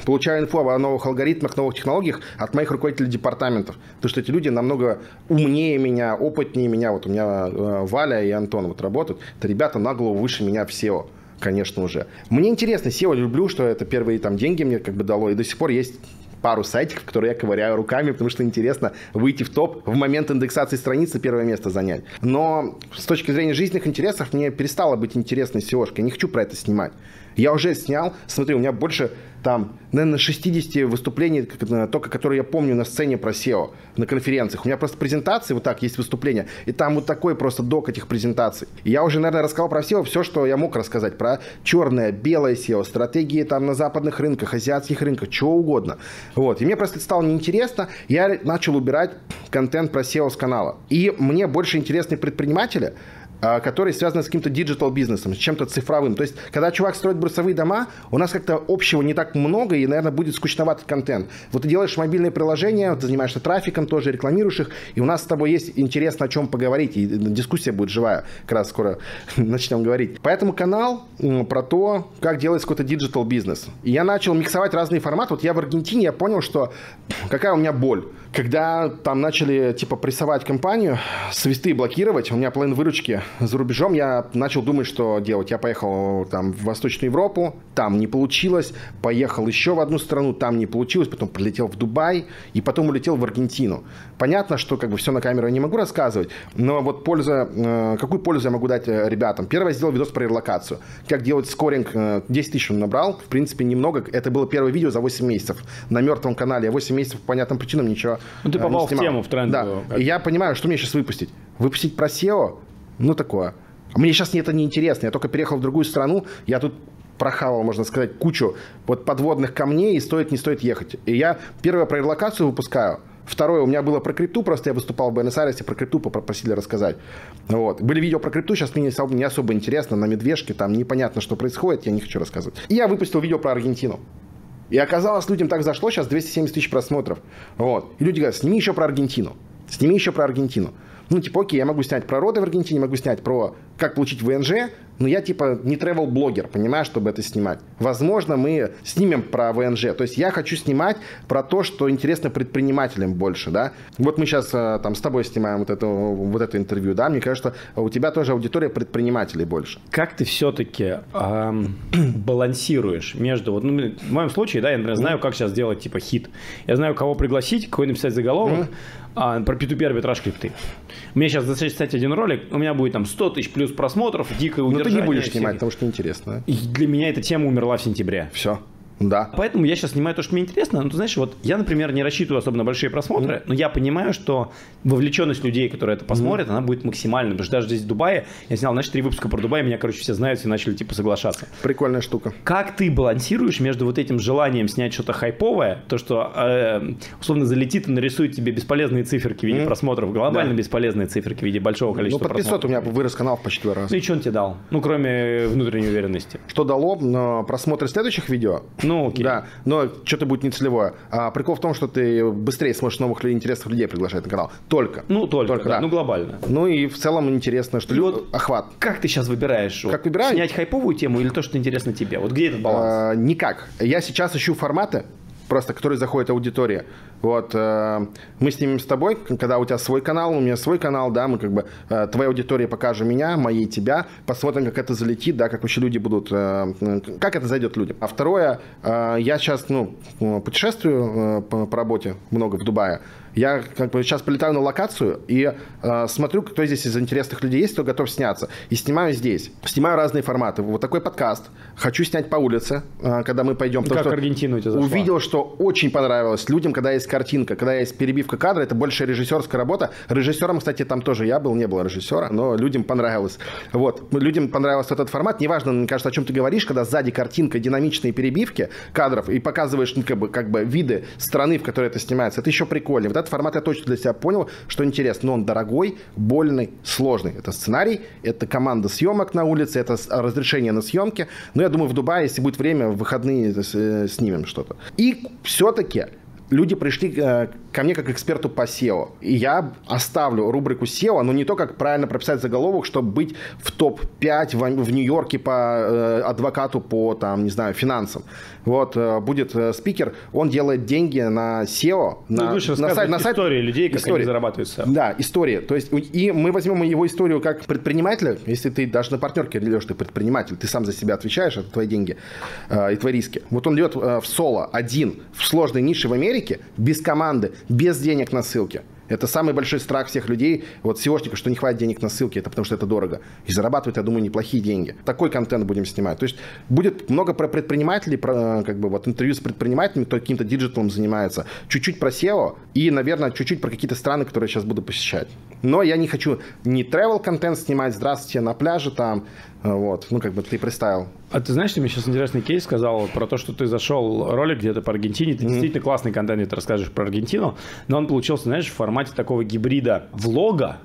получаю инфу о новых алгоритмах, новых технологиях от моих руководителей департаментов. Потому что эти люди намного умнее меня, опытнее меня. Вот у меня э, Валя и Антон вот работают. Это ребята на голову выше меня в SEO конечно уже. Мне интересно, SEO люблю, что это первые там деньги мне как бы дало, и до сих пор есть пару сайтиков, которые я ковыряю руками, потому что интересно выйти в топ в момент индексации страницы первое место занять. Но с точки зрения жизненных интересов мне перестало быть интересной SEO. Я не хочу про это снимать. Я уже снял, смотри, у меня больше там, наверное, 60 выступлений, только которые я помню на сцене про SEO, на конференциях. У меня просто презентации, вот так, есть выступления, и там вот такой просто док этих презентаций. И я уже, наверное, рассказал про SEO все, что я мог рассказать. Про черное, белое SEO, стратегии там на западных рынках, азиатских рынках, чего угодно. Вот. И мне просто стало неинтересно, я начал убирать контент про SEO с канала. И мне больше интересны предприниматели, а, который связан с каким-то digital бизнесом, с чем-то цифровым. То есть, когда чувак строит брусовые дома, у нас как-то общего не так много, и, наверное, будет скучноватый контент. Вот ты делаешь мобильные приложения, ты занимаешься трафиком, тоже рекламируешь их, и у нас с тобой есть интересно о чем поговорить, и дискуссия будет живая, как раз скоро [LAUGHS] начнем говорить. Поэтому канал про то, как делать какой-то digital бизнес. И я начал миксовать разные форматы. Вот я в Аргентине, я понял, что [CLEARS THROAT] какая у меня боль. Когда там начали, типа, прессовать компанию, свифты блокировать, у меня половина выручки за рубежом, я начал думать, что делать. Я поехал там в Восточную Европу, там не получилось. Поехал еще в одну страну, там не получилось. Потом прилетел в Дубай и потом улетел в Аргентину. Понятно, что как бы все на камеру я не могу рассказывать, но вот польза, э, какую пользу я могу дать э, ребятам? Первое, сделал видос про релокацию. Как делать скоринг, 10 тысяч он набрал, в принципе, немного. Это было первое видео за 8 месяцев на мертвом канале. Я 8 месяцев по понятным причинам ничего Ну ты попал в тему, в тренд. Да, и я понимаю, что мне сейчас выпустить. Выпустить про SEO? Ну, такое. Мне сейчас это не интересно. Я только переехал в другую страну, я тут прохавал, можно сказать, кучу вот подводных камней, и стоит, не стоит ехать. И я первое про релокацию выпускаю, Второе, у меня было про крипту, просто я выступал в Буэнос-Айресе, про крипту попросили рассказать. Вот. Были видео про крипту, сейчас мне не особо интересно, на медвежке, там непонятно, что происходит, я не хочу рассказывать. И я выпустил видео про Аргентину. И оказалось, людям так зашло, сейчас 270 тысяч просмотров. Вот. И люди говорят, сними еще про Аргентину. Сними еще про Аргентину. Ну, типа, окей, я могу снять про роды в Аргентине, могу снять про как получить ВНЖ, но я типа не travel блогер понимаешь, чтобы это снимать. Возможно, мы снимем про ВНЖ. То есть я хочу снимать про то, что интересно предпринимателям больше, да. Вот мы сейчас э, там с тобой снимаем вот это, вот это интервью, да, мне кажется, у тебя тоже аудитория предпринимателей больше. Как ты все-таки эм, [CLEARS THROAT] балансируешь между, вот, ну, в моем случае, да, я, например, знаю, как сейчас сделать типа хит. Я знаю, кого пригласить, какой написать заголовок, mm-hmm. а, про P2P арбитраж крипты. У меня сейчас достаточно один ролик, у меня будет там 100 тысяч плюс просмотров, дикое удержание. Ты не будешь снимать, потому что интересно. И для меня эта тема умерла в сентябре. Все. Да. Поэтому я сейчас снимаю то, что мне интересно. Ну, ты знаешь, вот я, например, не рассчитываю особо на большие просмотры, mm-hmm. но я понимаю, что вовлеченность людей, которые это посмотрят, mm-hmm. она будет максимальной. Потому что даже здесь в Дубае, я снял, значит, три выпуска про Дубай, меня, короче, все знают и начали, типа, соглашаться. Прикольная штука. Как ты балансируешь между вот этим желанием снять что-то хайповое, то, что, э, условно, залетит и нарисует тебе бесполезные циферки в виде mm-hmm. просмотров, глобально да. бесполезные циферки в виде большого ну, количества Ну, под 500 просмотров. у меня вырос канал почти два раза. Ну, и что он тебе дал? Ну, кроме внутренней уверенности. Что дало? Просмотры следующих видео. Ну, окей. Да но что-то будет нецелевое. А прикол в том, что ты быстрее сможешь новых интересных людей приглашать на канал. Только. Ну, только, только да. да. Ну, глобально. Ну, и в целом интересно, что... И вот охват. Как ты сейчас выбираешь? Как выбираю? Снять хайповую тему или то, что интересно тебе? Вот где этот баланс? А, никак. Я сейчас ищу форматы, просто которые заходит аудитория. Вот, э, мы снимем с тобой, когда у тебя свой канал, у меня свой канал, да, мы как бы э, твоей аудитории покажем меня, моей тебя, посмотрим, как это залетит, да, как вообще люди будут, э, как это зайдет людям. А второе, э, я сейчас, ну, путешествую э, по, по работе много в Дубае, я как бы сейчас полетаю на локацию и э, смотрю, кто здесь из интересных людей есть, кто готов сняться. И снимаю здесь. Снимаю разные форматы. Вот такой подкаст. Хочу снять по улице, э, когда мы пойдем. Как Аргентина у тебя зашла? Увидел, что очень понравилось людям, когда есть картинка, когда есть перебивка кадра. Это больше режиссерская работа. Режиссером, кстати, там тоже я был, не было режиссера, но людям понравилось. Вот. Людям понравился этот формат. Неважно, мне кажется, о чем ты говоришь, когда сзади картинка, динамичные перебивки кадров и показываешь ну, как бы, как бы виды страны, в которой это снимается. Это еще прикольнее. Вот этот формат я точно для себя понял, что интересно, но он дорогой, больный, сложный. Это сценарий, это команда съемок на улице, это разрешение на съемки. Но я думаю, в Дубае, если будет время, в выходные э, снимем что-то. И все-таки люди пришли э, ко мне как эксперту по SEO. И я оставлю рубрику SEO, но не то, как правильно прописать заголовок, чтобы быть в топ-5 в, в Нью-Йорке по э, адвокату по, там, не знаю, финансам. Вот, э, будет спикер, он делает деньги на SEO, ну, на, на, сайт, на сайт... истории людей, как истории. они зарабатывают SEO. Да, история. То есть, и мы возьмем его историю как предпринимателя, если ты даже на партнерке, Леш, ты предприниматель, ты сам за себя отвечаешь, это твои деньги э, и твои риски. Вот он идет э, в соло, один, в сложной нише в Америке, без команды, без денег на ссылке. Это самый большой страх всех людей, вот SEOшников, что не хватит денег на ссылки, это потому что это дорого. И зарабатывают, я думаю, неплохие деньги. Такой контент будем снимать. То есть будет много про предпринимателей, про как бы вот интервью с предпринимателями, кто каким-то диджиталом занимается, чуть-чуть про SEO и, наверное, чуть-чуть про какие-то страны, которые я сейчас буду посещать. Но я не хочу ни travel контент снимать, здравствуйте, на пляже там, вот, ну, как бы ты представил. А ты знаешь, ты мне сейчас интересный кейс сказал про то, что ты зашел ролик где-то по Аргентине, ты mm-hmm. действительно классный контент, ты расскажешь про Аргентину, но он получился, знаешь, в формате такого гибрида влога,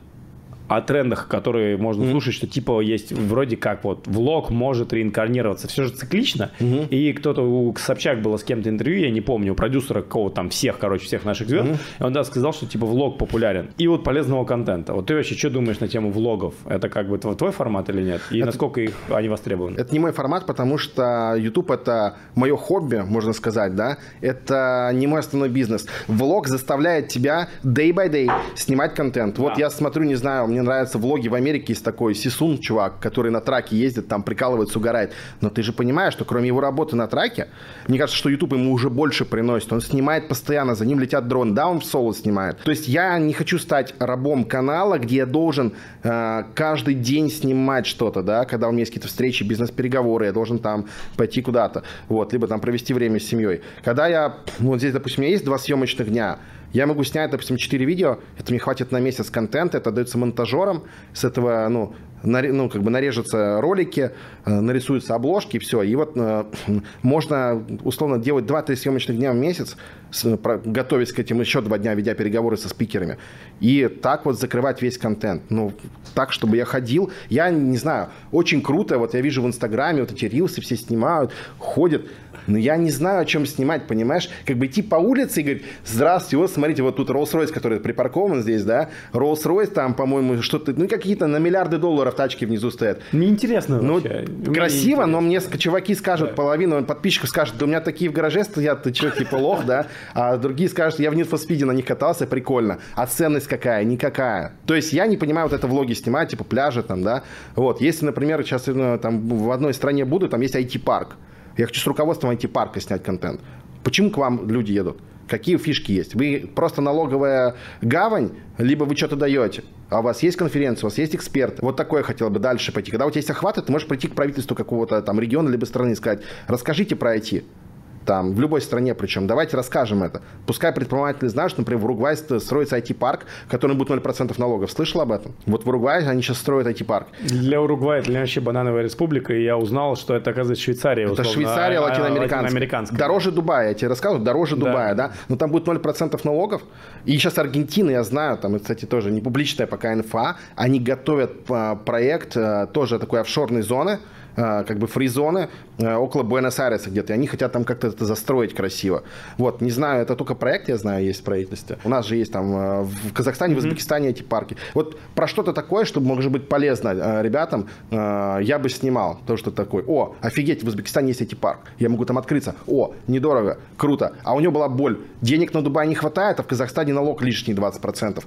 о трендах, которые можно mm-hmm. слушать, что типа есть вроде как вот влог может реинкарнироваться. Все же циклично. Mm-hmm. И кто-то, у Собчак было с кем-то интервью, я не помню, у продюсера какого там всех, короче, всех наших звезд. Mm-hmm. И он да, сказал, что типа влог популярен. И вот полезного контента. Вот ты вообще что думаешь на тему влогов? Это как бы твой, твой формат или нет? И это, насколько их они востребованы? Это не мой формат, потому что YouTube это мое хобби, можно сказать, да. Это не мой основной бизнес. Влог заставляет тебя day by day снимать контент. Вот да. я смотрю, не знаю, мне мне нравятся влоги в Америке, есть такой Сисун, чувак, который на траке ездит, там прикалывается, угорает. Но ты же понимаешь, что кроме его работы на траке, мне кажется, что YouTube ему уже больше приносит. Он снимает постоянно, за ним летят дроны. Да, он в соло снимает. То есть я не хочу стать рабом канала, где я должен э, каждый день снимать что-то, да, когда у меня есть какие-то встречи, бизнес-переговоры, я должен там пойти куда-то, вот, либо там провести время с семьей. Когда я, вот здесь, допустим, у меня есть два съемочных дня, я могу снять, допустим, 4 видео, это мне хватит на месяц контента, это дается монтажерам, с этого, ну, ну, как бы нарежутся ролики, э, нарисуются обложки, и все. И вот э, [CLEARS THROAT] можно, условно, делать 2-3 съемочных дня в месяц, готовясь к этим еще два дня, ведя переговоры со спикерами. И так вот закрывать весь контент. Ну, так, чтобы я ходил. Я не знаю, очень круто, вот я вижу в Инстаграме, вот эти рилсы все снимают, ходят. Но я не знаю, о чем снимать, понимаешь? Как бы идти по улице и говорить, здравствуйте, вот смотрите, вот тут Rolls-Royce, который припаркован здесь, да, Rolls-Royce там, по-моему, что-то, ну, какие-то на миллиарды долларов тачки внизу стоят. Неинтересно ну, вообще. красиво, но мне чуваки скажут, да. половина подписчиков скажут, да у меня такие в гараже стоят, ты что, типа лох, да? А другие скажут, я в Need for Speed на них катался, прикольно. А ценность какая? Никакая. То есть я не понимаю вот это влоги снимать, типа пляжи там, да. Вот, если, например, сейчас ну, там в одной стране буду, там есть IT-парк. Я хочу с руководством IT-парка снять контент. Почему к вам люди едут? Какие фишки есть? Вы просто налоговая гавань, либо вы что-то даете. А у вас есть конференция, у вас есть эксперт. Вот такое хотел бы дальше пойти. Когда у тебя есть охваты, ты можешь прийти к правительству какого-то там региона либо страны и сказать, расскажите про IT там, в любой стране причем. Давайте расскажем это. Пускай предприниматели знают, что, например, в Уругвае строится IT-парк, который будет 0% налогов. Слышал об этом? Вот в Уругвае они сейчас строят IT-парк. Для Уругвая это вообще банановая республика, и я узнал, что это, оказывается, Швейцария. Это условно, Швейцария а, латиноамериканская. латиноамериканская. Дороже Дубая, я тебе рассказываю, дороже да. Дубая, да? Но там будет 0% налогов. И сейчас Аргентина, я знаю, там, кстати, тоже не публичная пока инфа, они готовят а, проект а, тоже такой офшорной зоны, а, как бы фризоны а, около Буэнос-Айреса где-то, и они хотят там как-то это застроить красиво. Вот, не знаю, это только проект, я знаю, есть в правительстве. У нас же есть там а, в Казахстане, в Узбекистане эти парки. Вот про что-то такое, чтобы может быть полезно ребятам, я бы снимал. То, что такое, о, офигеть, в Узбекистане есть эти парк, я могу там открыться, о, недорого, круто. А у него была боль, денег на Дубай не хватает, а в Казахстане налог лишний 20%.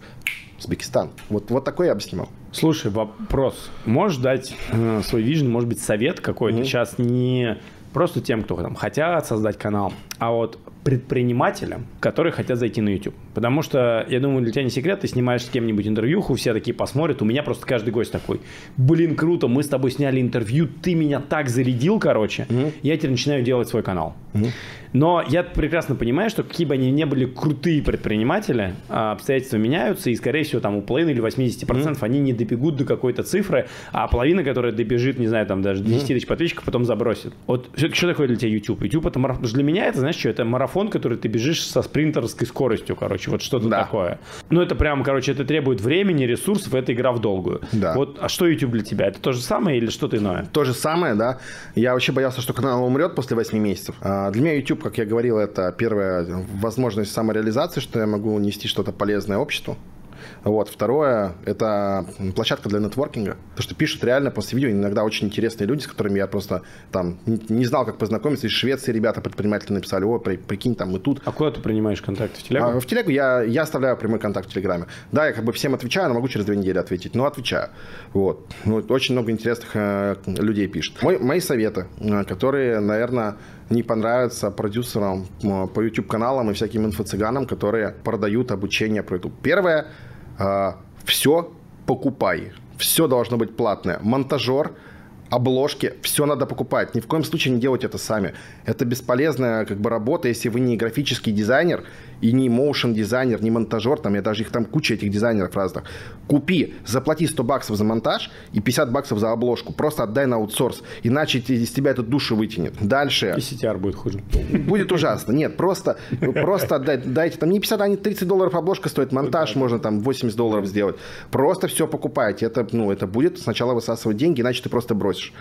Узбекистан. Вот, вот такой я бы снимал. Слушай, вопрос. Можешь дать э, свой вижен, может быть, совет какой-то mm-hmm. сейчас не просто тем, кто там хотят создать канал, а вот предпринимателям, которые хотят зайти на YouTube. Потому что, я думаю, для тебя не секрет, ты снимаешь с кем-нибудь интервьюху, все такие посмотрят, у меня просто каждый гость такой, блин, круто, мы с тобой сняли интервью, ты меня так зарядил, короче, угу. я теперь начинаю делать свой канал. Угу. Но я прекрасно понимаю, что какие бы они ни были крутые предприниматели, а, обстоятельства меняются, и, скорее всего, там у половины или 80% mm-hmm. они не добегут до какой-то цифры, а половина, которая добежит, не знаю, там даже 10 mm-hmm. тысяч подписчиков, потом забросит. Вот что такое для тебя YouTube? YouTube это марафон. Для меня это, знаешь, что? Это марафон, который ты бежишь со спринтерской скоростью, короче, вот что-то да. такое. Ну, это прям, короче, это требует времени, ресурсов, это игра в долгую. Да. Вот, а что YouTube для тебя? Это то же самое или что-то иное? То же самое, да. Я вообще боялся, что канал умрет после 8 месяцев. А для меня YouTube как я говорил, это первая возможность самореализации, что я могу нести что-то полезное обществу. Вот. Второе, это площадка для нетворкинга. То, что пишут реально после видео иногда очень интересные люди, с которыми я просто там не знал, как познакомиться. Из Швеции ребята предприниматели написали, о, при, прикинь, там мы тут. А куда ты принимаешь контакты? В Телегу? А, в Телегу я, я оставляю прямой контакт в Телеграме. Да, я как бы всем отвечаю, но могу через две недели ответить, но отвечаю. Вот. Ну, очень много интересных э, людей пишут. Мой, мои советы, э, которые, наверное, не понравятся продюсерам э, по YouTube-каналам и всяким инфо-цыганам, которые продают обучение про YouTube. Первое – все покупай. Все должно быть платное. Монтажер, обложки, все надо покупать. Ни в коем случае не делать это сами. Это бесполезная как бы работа, если вы не графический дизайнер и не моушен дизайнер, не монтажер, там я даже их там куча этих дизайнеров разных. Купи, заплати 100 баксов за монтаж и 50 баксов за обложку. Просто отдай на аутсорс, иначе из тебя эту душу вытянет. Дальше. И CTR будет хуже. Будет ужасно. Нет, просто, просто отдай, дайте. Там не 50, а не 30 долларов обложка стоит. Монтаж можно там 80 долларов сделать. Просто все покупайте. Это, ну, это будет сначала высасывать деньги, иначе ты просто бросишь.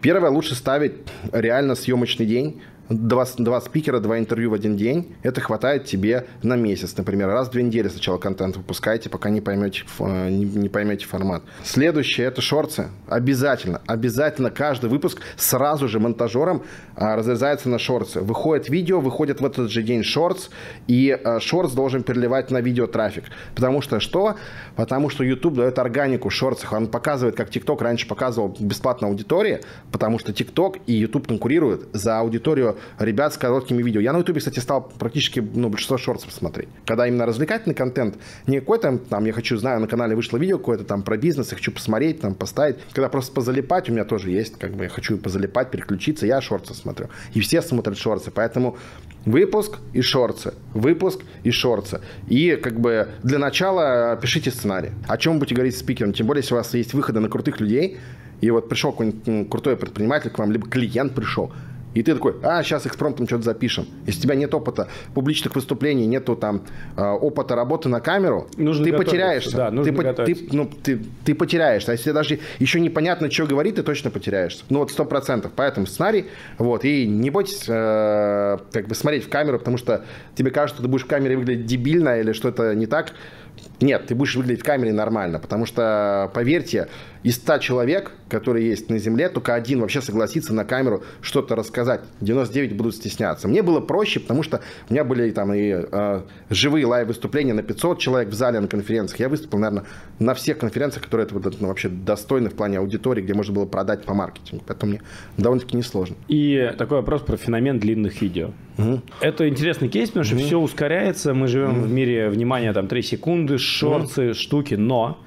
Первое, лучше ставить реально съемочный день два, два спикера, два интервью в один день, это хватает тебе на месяц, например. Раз в две недели сначала контент выпускайте, пока не поймете, не, не поймете формат. Следующее – это шорты. Обязательно, обязательно каждый выпуск сразу же монтажером а, разрезается на шорты. Выходит видео, выходит в этот же день шортс, и а, шортс должен переливать на видео трафик. Потому что что? Потому что YouTube дает органику в. Он показывает, как TikTok раньше показывал бесплатно аудитории, потому что TikTok и YouTube конкурируют за аудиторию ребят с короткими видео. Я на YouTube, кстати, стал практически ну, большинство шортсов смотреть. Когда именно развлекательный контент, не какой-то там, я хочу, знаю, на канале вышло видео какое-то там про бизнес, я хочу посмотреть, там, поставить. Когда просто позалипать, у меня тоже есть, как бы я хочу позалипать, переключиться, я шорты смотрю. И все смотрят шорты, поэтому выпуск и шорты, выпуск и шорты. И как бы для начала пишите сценарий. О чем будете говорить с спикером, тем более, если у вас есть выходы на крутых людей, и вот пришел какой-нибудь крутой предприниматель к вам, либо клиент пришел, и ты такой, а, сейчас экспромтом что-то запишем. Если у тебя нет опыта публичных выступлений, нету там э, опыта работы на камеру, нужно ты потеряешься. Да, нужно ты, ты, ну, ты, ты потеряешься. А если даже еще непонятно, что говорить, ты точно потеряешься. Ну вот сто процентов. Поэтому сценарий. Вот. И не бойтесь э, как бы смотреть в камеру, потому что тебе кажется, что ты будешь в камере выглядеть дебильно или что-то не так. Нет, ты будешь выглядеть в камере нормально, потому что, поверьте, из 100 человек, которые есть на Земле, только один вообще согласится на камеру что-то рассказать. 99 будут стесняться. Мне было проще, потому что у меня были там и э, живые лайв-выступления на 500 человек в зале на конференциях. Я выступил, наверное, на всех конференциях, которые это, ну, вообще достойны в плане аудитории, где можно было продать по маркетингу. Поэтому мне довольно-таки несложно. И такой вопрос про феномен длинных видео. Угу. Это интересный кейс, потому что угу. все ускоряется. Мы живем угу. в мире внимания там 3 секунды, шорты, угу. штуки, но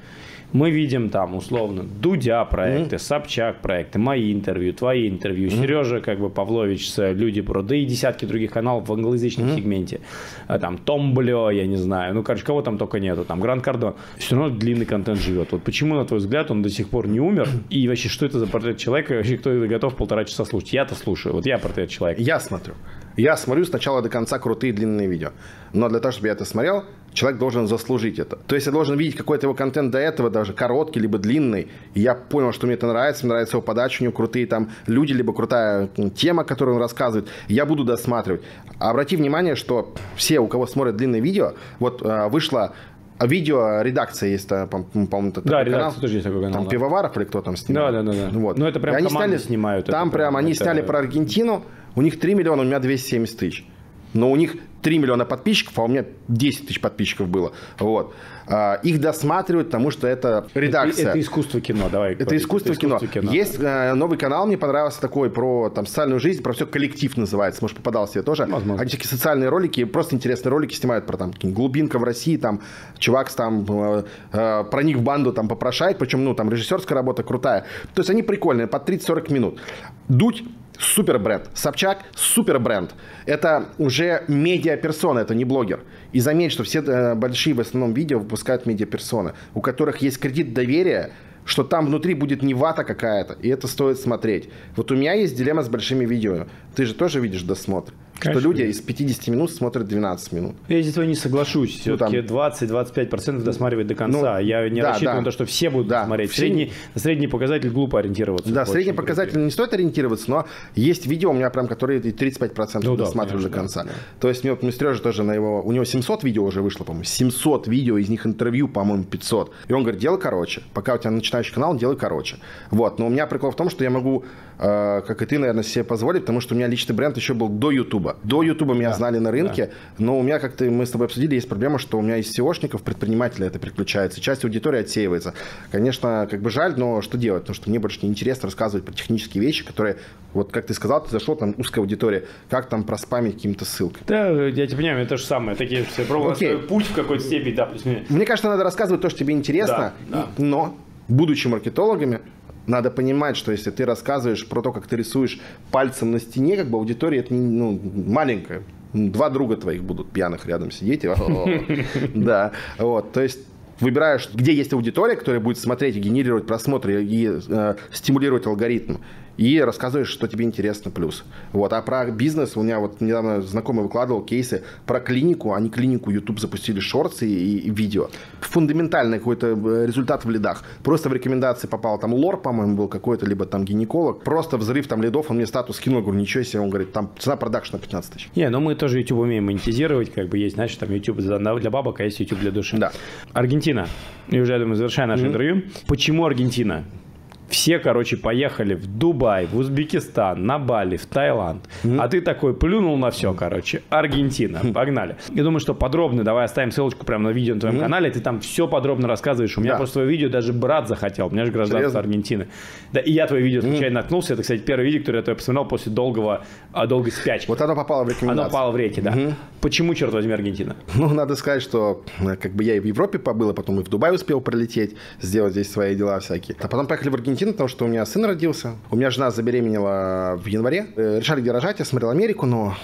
мы видим там, условно, Дудя проекты, mm-hmm. Собчак проекты, мои интервью, твои интервью, mm-hmm. Сережа как бы Павлович с Люди Про, да и десятки других каналов в англоязычном mm-hmm. сегменте. А, там Том Блё, я не знаю, ну, короче, кого там только нету, там Гранд Кардон. Все равно длинный контент живет. Вот почему, на твой взгляд, он до сих пор не умер? И вообще, что это за портрет человека? Вообще, кто готов полтора часа слушать? Я-то слушаю. Вот я портрет человека. Я смотрю. Я смотрю сначала до конца крутые длинные видео. Но для того, чтобы я это смотрел, человек должен заслужить это. То есть я должен видеть какой-то его контент до этого, даже короткий, либо длинный. И я понял, что мне это нравится, мне нравится его подача, у него крутые там люди, либо крутая тема, которую он рассказывает. Я буду досматривать. Обрати внимание, что все, у кого смотрят длинные видео, вот э, вышло видео редакция есть, э, по-моему, это да, канал. тоже есть такой канал. Там да. Пивоваров или кто там снимает. Да, да, да. да. Вот. Ну, это прям они сняли, снимают. Там прям, прям они это... сняли про Аргентину, у них 3 миллиона, у меня 270 тысяч. Но у них 3 миллиона подписчиков, а у меня 10 тысяч подписчиков было. Вот. А, их досматривают, потому что это редакция. Это, это искусство кино, давай. Это искусство, это кино. искусство кино. Есть э, новый канал, мне понравился такой про там, социальную жизнь, про все коллектив называется. Может, попадал себе тоже. Возможно. Они такие социальные ролики, просто интересные ролики снимают про там глубинка в России, там чувак там э, э, проник в банду, там попрошает, причем, ну, там режиссерская работа крутая. То есть они прикольные, по 30-40 минут. Дудь супер бренд. Собчак супер бренд. Это уже медиаперсона, это не блогер. И заметь, что все э, большие в основном видео выпускают медиаперсоны, у которых есть кредит доверия, что там внутри будет не вата какая-то, и это стоит смотреть. Вот у меня есть дилемма с большими видео. Ты же тоже видишь досмотр. Конечно. Что люди из 50 минут смотрят 12 минут. Я здесь не соглашусь. Все-таки ну, 20-25% досматривать до конца. Ну, Я не да, рассчитываю да. на то, что все будут да. смотреть. Средний, на средний показатель глупо ориентироваться. Да, средний показатель не стоит ориентироваться, но есть видео у меня прям, которые 35% ну, досматривают да, до конца. Да, да. То есть мне, мне Сережа тоже на его... У него 700 видео уже вышло, по-моему. 700 видео, из них интервью, по-моему, 500. И он говорит, делай короче. Пока у тебя начинающий канал, делай короче. Вот. Но у меня прикол в том, что я могу, э, как и ты, наверное, себе позволить, потому что у меня личный бренд еще был до Ютуба. До Ютуба меня да, знали на рынке, да. но у меня, как то мы с тобой обсудили, есть проблема, что у меня из SEOшников предпринимателя это переключается, часть аудитории отсеивается. Конечно, как бы жаль, но что делать? Потому что мне больше не интересно рассказывать про технические вещи, которые, вот как ты сказал, ты зашел, там узкая аудитория, как там проспамить каким-то ссылкой. Да, я тебя понимаю, это же самое, такие все пробовали путь в какой-то степени, да, плюс Мне кажется, надо рассказывать то, что тебе интересно, да, да. но будучи маркетологами, надо понимать, что если ты рассказываешь про то, как ты рисуешь пальцем на стене, как бы аудитория это не, ну, маленькая. Два друга твоих будут пьяных рядом сидеть. [LAUGHS] Да, вот, то есть выбираешь, где есть аудитория, которая будет смотреть и генерировать просмотры и э, стимулировать алгоритм. И рассказываешь, что тебе интересно плюс. Вот. А про бизнес у меня вот недавно знакомый выкладывал кейсы про клинику. Они клинику YouTube запустили шорты и, и видео. Фундаментальный какой-то э, результат в лидах. Просто в рекомендации попал там лор, по-моему, был какой-то, либо там гинеколог. Просто взрыв там лидов, он мне статус скинул, говорю, ничего себе. Он говорит, там цена продакшна 15 тысяч. Не, ну мы тоже YouTube умеем монетизировать, как бы есть, знаешь, там YouTube для бабок, а есть YouTube для души. Да. Аргентина. И уже, я думаю, завершая наше mm-hmm. интервью. Почему Аргентина? Все, короче, поехали в Дубай, в Узбекистан, на Бали, в Таиланд. Mm-hmm. А ты такой плюнул на все, короче. Аргентина. Погнали. Я думаю, что подробно, давай оставим ссылочку прямо на видео на твоем mm-hmm. канале. Ты там все подробно рассказываешь. У меня да. просто твое видео даже брат захотел. У меня же гражданство Серьезно? Аргентины. Да, и я твое видео случайно mm-hmm. наткнулся. Это, кстати, первое видео, которое я твое посмотрел после долгого, а, долгой спячки. Вот оно попало в рекомендации. Оно попало в реки, да. Mm-hmm. Почему, черт возьми, Аргентина? Ну, надо сказать, что э, как бы я и в Европе побыл, а потом и в Дубай успел пролететь, сделать здесь свои дела всякие. А потом поехали в Аргентину, потому что у меня сын родился. У меня жена забеременела в январе. Э, решали, где рожать. Я смотрел Америку, но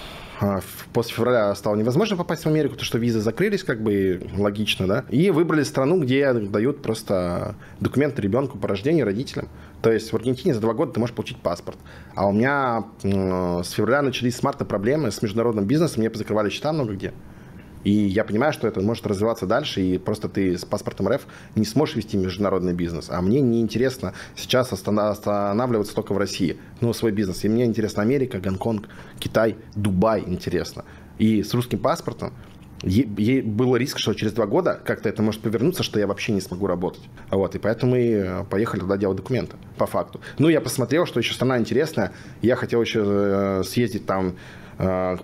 а, после февраля стало невозможно попасть в Америку, потому что визы закрылись, как бы логично, да. И выбрали страну, где дают просто документы ребенку по рождению родителям. То есть в Аргентине за два года ты можешь получить паспорт. А у меня с февраля начались с марта проблемы с международным бизнесом, мне позакрывали счета много где. И я понимаю, что это может развиваться дальше, и просто ты с паспортом РФ не сможешь вести международный бизнес. А мне не интересно сейчас останавливаться только в России, ну, свой бизнес. И мне интересна Америка, Гонконг, Китай, Дубай интересно. И с русским паспортом ей был риск, что через два года как-то это может повернуться, что я вообще не смогу работать. Вот, и поэтому мы э, поехали туда делать документы, по факту. Ну, я посмотрел, что еще страна интересная. Я хотел еще э, съездить там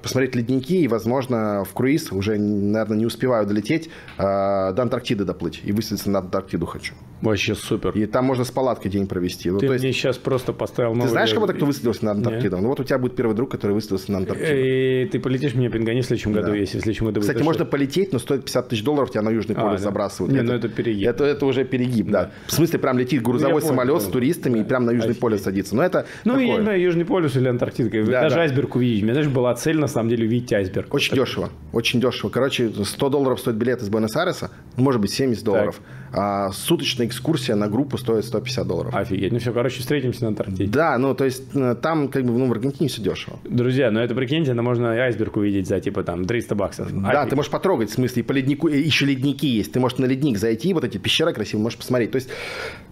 посмотреть ледники и, возможно, в круиз, уже, наверное, не успеваю долететь, э, до Антарктиды доплыть и высадиться на Антарктиду хочу. Вообще супер. И там можно с палаткой день провести. Ну, Ты есть... мне сейчас просто поставил новый... Ты знаешь кого-то, кто высадился на Антарктиду? Нет. Ну вот у тебя будет первый друг, который высадился на Антарктиду. И ты полетишь мне Пингани в следующем году, да. если в следующем году Кстати, можно полететь, но стоит 50 тысяч долларов, тебя на Южный а, полюс да. забрасывают. Не, это, ну это перегиб. Это, это уже перегиб, да. да. В смысле, прям летит грузовой ну, самолет понял, с туристами да. и прям на Южный Офигеть. полюс садится. Но это Ну, такое. я не знаю, Южный полюс или Антарктида. Да, Даже да. айсберг увидеть. У меня, знаешь, была цель, на самом деле, увидеть айсберг. Очень так. дешево. Очень дешево. Короче, 100 долларов стоит билет из Буэнос-Айреса, может быть, 70 долларов. Так. А суточная экскурсия на группу стоит 150 долларов. Офигеть. Ну все, короче, встретимся на Антарктиде. Да, ну то есть э, там как бы ну, в Аргентине все дешево. Друзья, ну это прикиньте, это можно айсберг увидеть за типа там 300 баксов. Офигеть. Да, ты можешь потрогать, в смысле, и по леднику, еще ледники есть. Ты можешь на ледник зайти, вот эти пещеры красивые, можешь посмотреть. То есть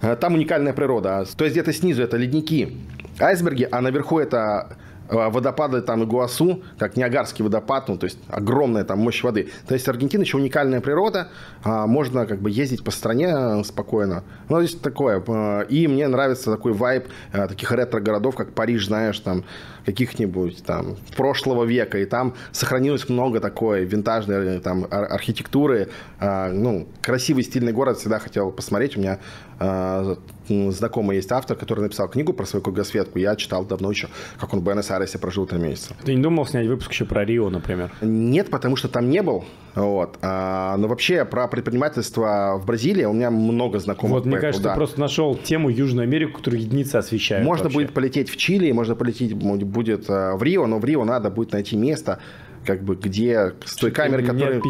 э, там уникальная природа. То есть где-то снизу это ледники, айсберги, а наверху это водопады там Игуасу, как Ниагарский водопад, ну, то есть огромная там мощь воды. То есть Аргентина еще уникальная природа, а, можно как бы ездить по стране э, спокойно. Ну, здесь такое. Э, и мне нравится такой вайб таких ретро-городов, как Париж, знаешь, там каких-нибудь там прошлого века, и там сохранилось много такой винтажной там архитектуры. Ну, красивый, стильный город всегда хотел посмотреть. У меня знакомый есть автор, который написал книгу про свою кругосветку. Я читал давно еще, как он в Буэнос-Айресе прожил три месяца. Ты не думал снять выпуск еще про Рио, например? Нет, потому что там не был. Вот. А, но вообще про предпринимательство в Бразилии у меня много знакомых. Вот, мне кажется, да. ты просто нашел тему Южную Америку, которую единицы освещают. Можно вообще. будет полететь в Чили, можно полететь будет а, в Рио, но в Рио надо будет найти место, как бы где с той камерой, которая...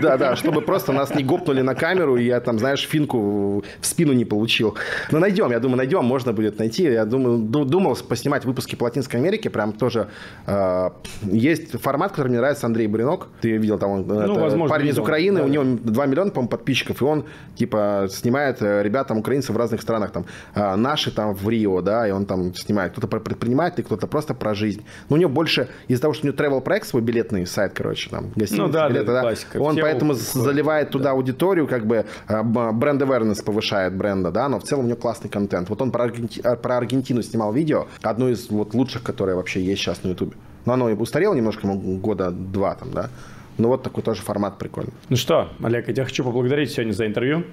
Да, да, чтобы просто нас не гопнули на камеру, и я там, знаешь, финку в спину не получил. Но найдем, я думаю, найдем, можно будет найти. Я думаю, думал поснимать выпуски по Латинской Америке, прям тоже э, есть формат, который мне нравится, Андрей Буренок. Ты видел там, он, ну, возможно, парень видел. из Украины, да. у него 2 миллиона, по-моему, подписчиков, и он, типа, снимает э, ребятам, украинцев в разных странах, там, э, наши там в Рио, да, и он там снимает кто-то про предпринимателей, кто-то просто про жизнь. Но у него больше, из-за того, что у него travel проект свой билетный сайт, короче, там, гостиница, ну, да, билеты, да, да, классика. он поэтому заливает туда да. аудиторию, как бы а, бренд awareness повышает бренда, да, но в целом у него классный контент. Вот он про, Аргенти... А, про Аргентину снимал видео, одно из вот лучших, которое вообще есть сейчас на Ютубе. Но оно и устарело немножко, года два там, да. Ну, вот такой тоже формат прикольный. Ну что, Олег, я тебя хочу поблагодарить сегодня за интервью.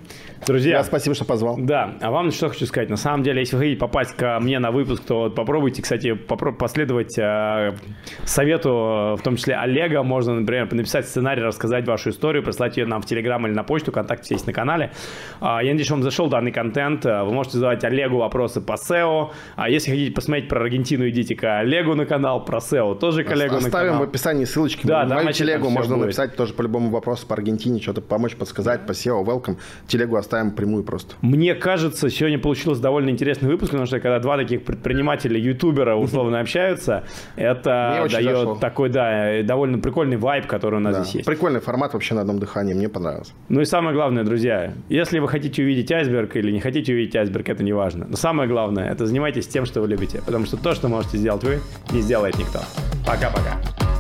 Друзья. Да, спасибо, что позвал. Да, а вам что хочу сказать. На самом деле, если вы хотите попасть ко мне на выпуск, то вот попробуйте, кстати, попро- последовать э, совету, в том числе Олега. Можно, например, написать сценарий, рассказать вашу историю, прислать ее нам в Телеграм или на почту. Контакт есть на канале. А, я надеюсь, что вам зашел данный контент. Вы можете задавать Олегу вопросы по SEO. А если хотите посмотреть про Аргентину, идите к Олегу на канал, про SEO тоже к Олегу Оставим на канал. в описании ссылочки да, на мою телегу, можно написать тоже по любому вопросу по Аргентине, что-то помочь, подсказать, по SEO, welcome. Телегу оставим прямую просто. Мне кажется, сегодня получился довольно интересный выпуск, потому что когда два таких предпринимателя, ютубера [LAUGHS] условно общаются, это дает такой, да, довольно прикольный вайб, который у нас здесь есть. Прикольный формат вообще на одном дыхании, мне понравился. Ну и самое главное, друзья, если вы хотите увидеть айсберг или не хотите увидеть айсберг, это не важно. Но самое главное, это занимайтесь тем, что вы любите, потому что то, что можете сделать вы, не сделает никто. Пока-пока.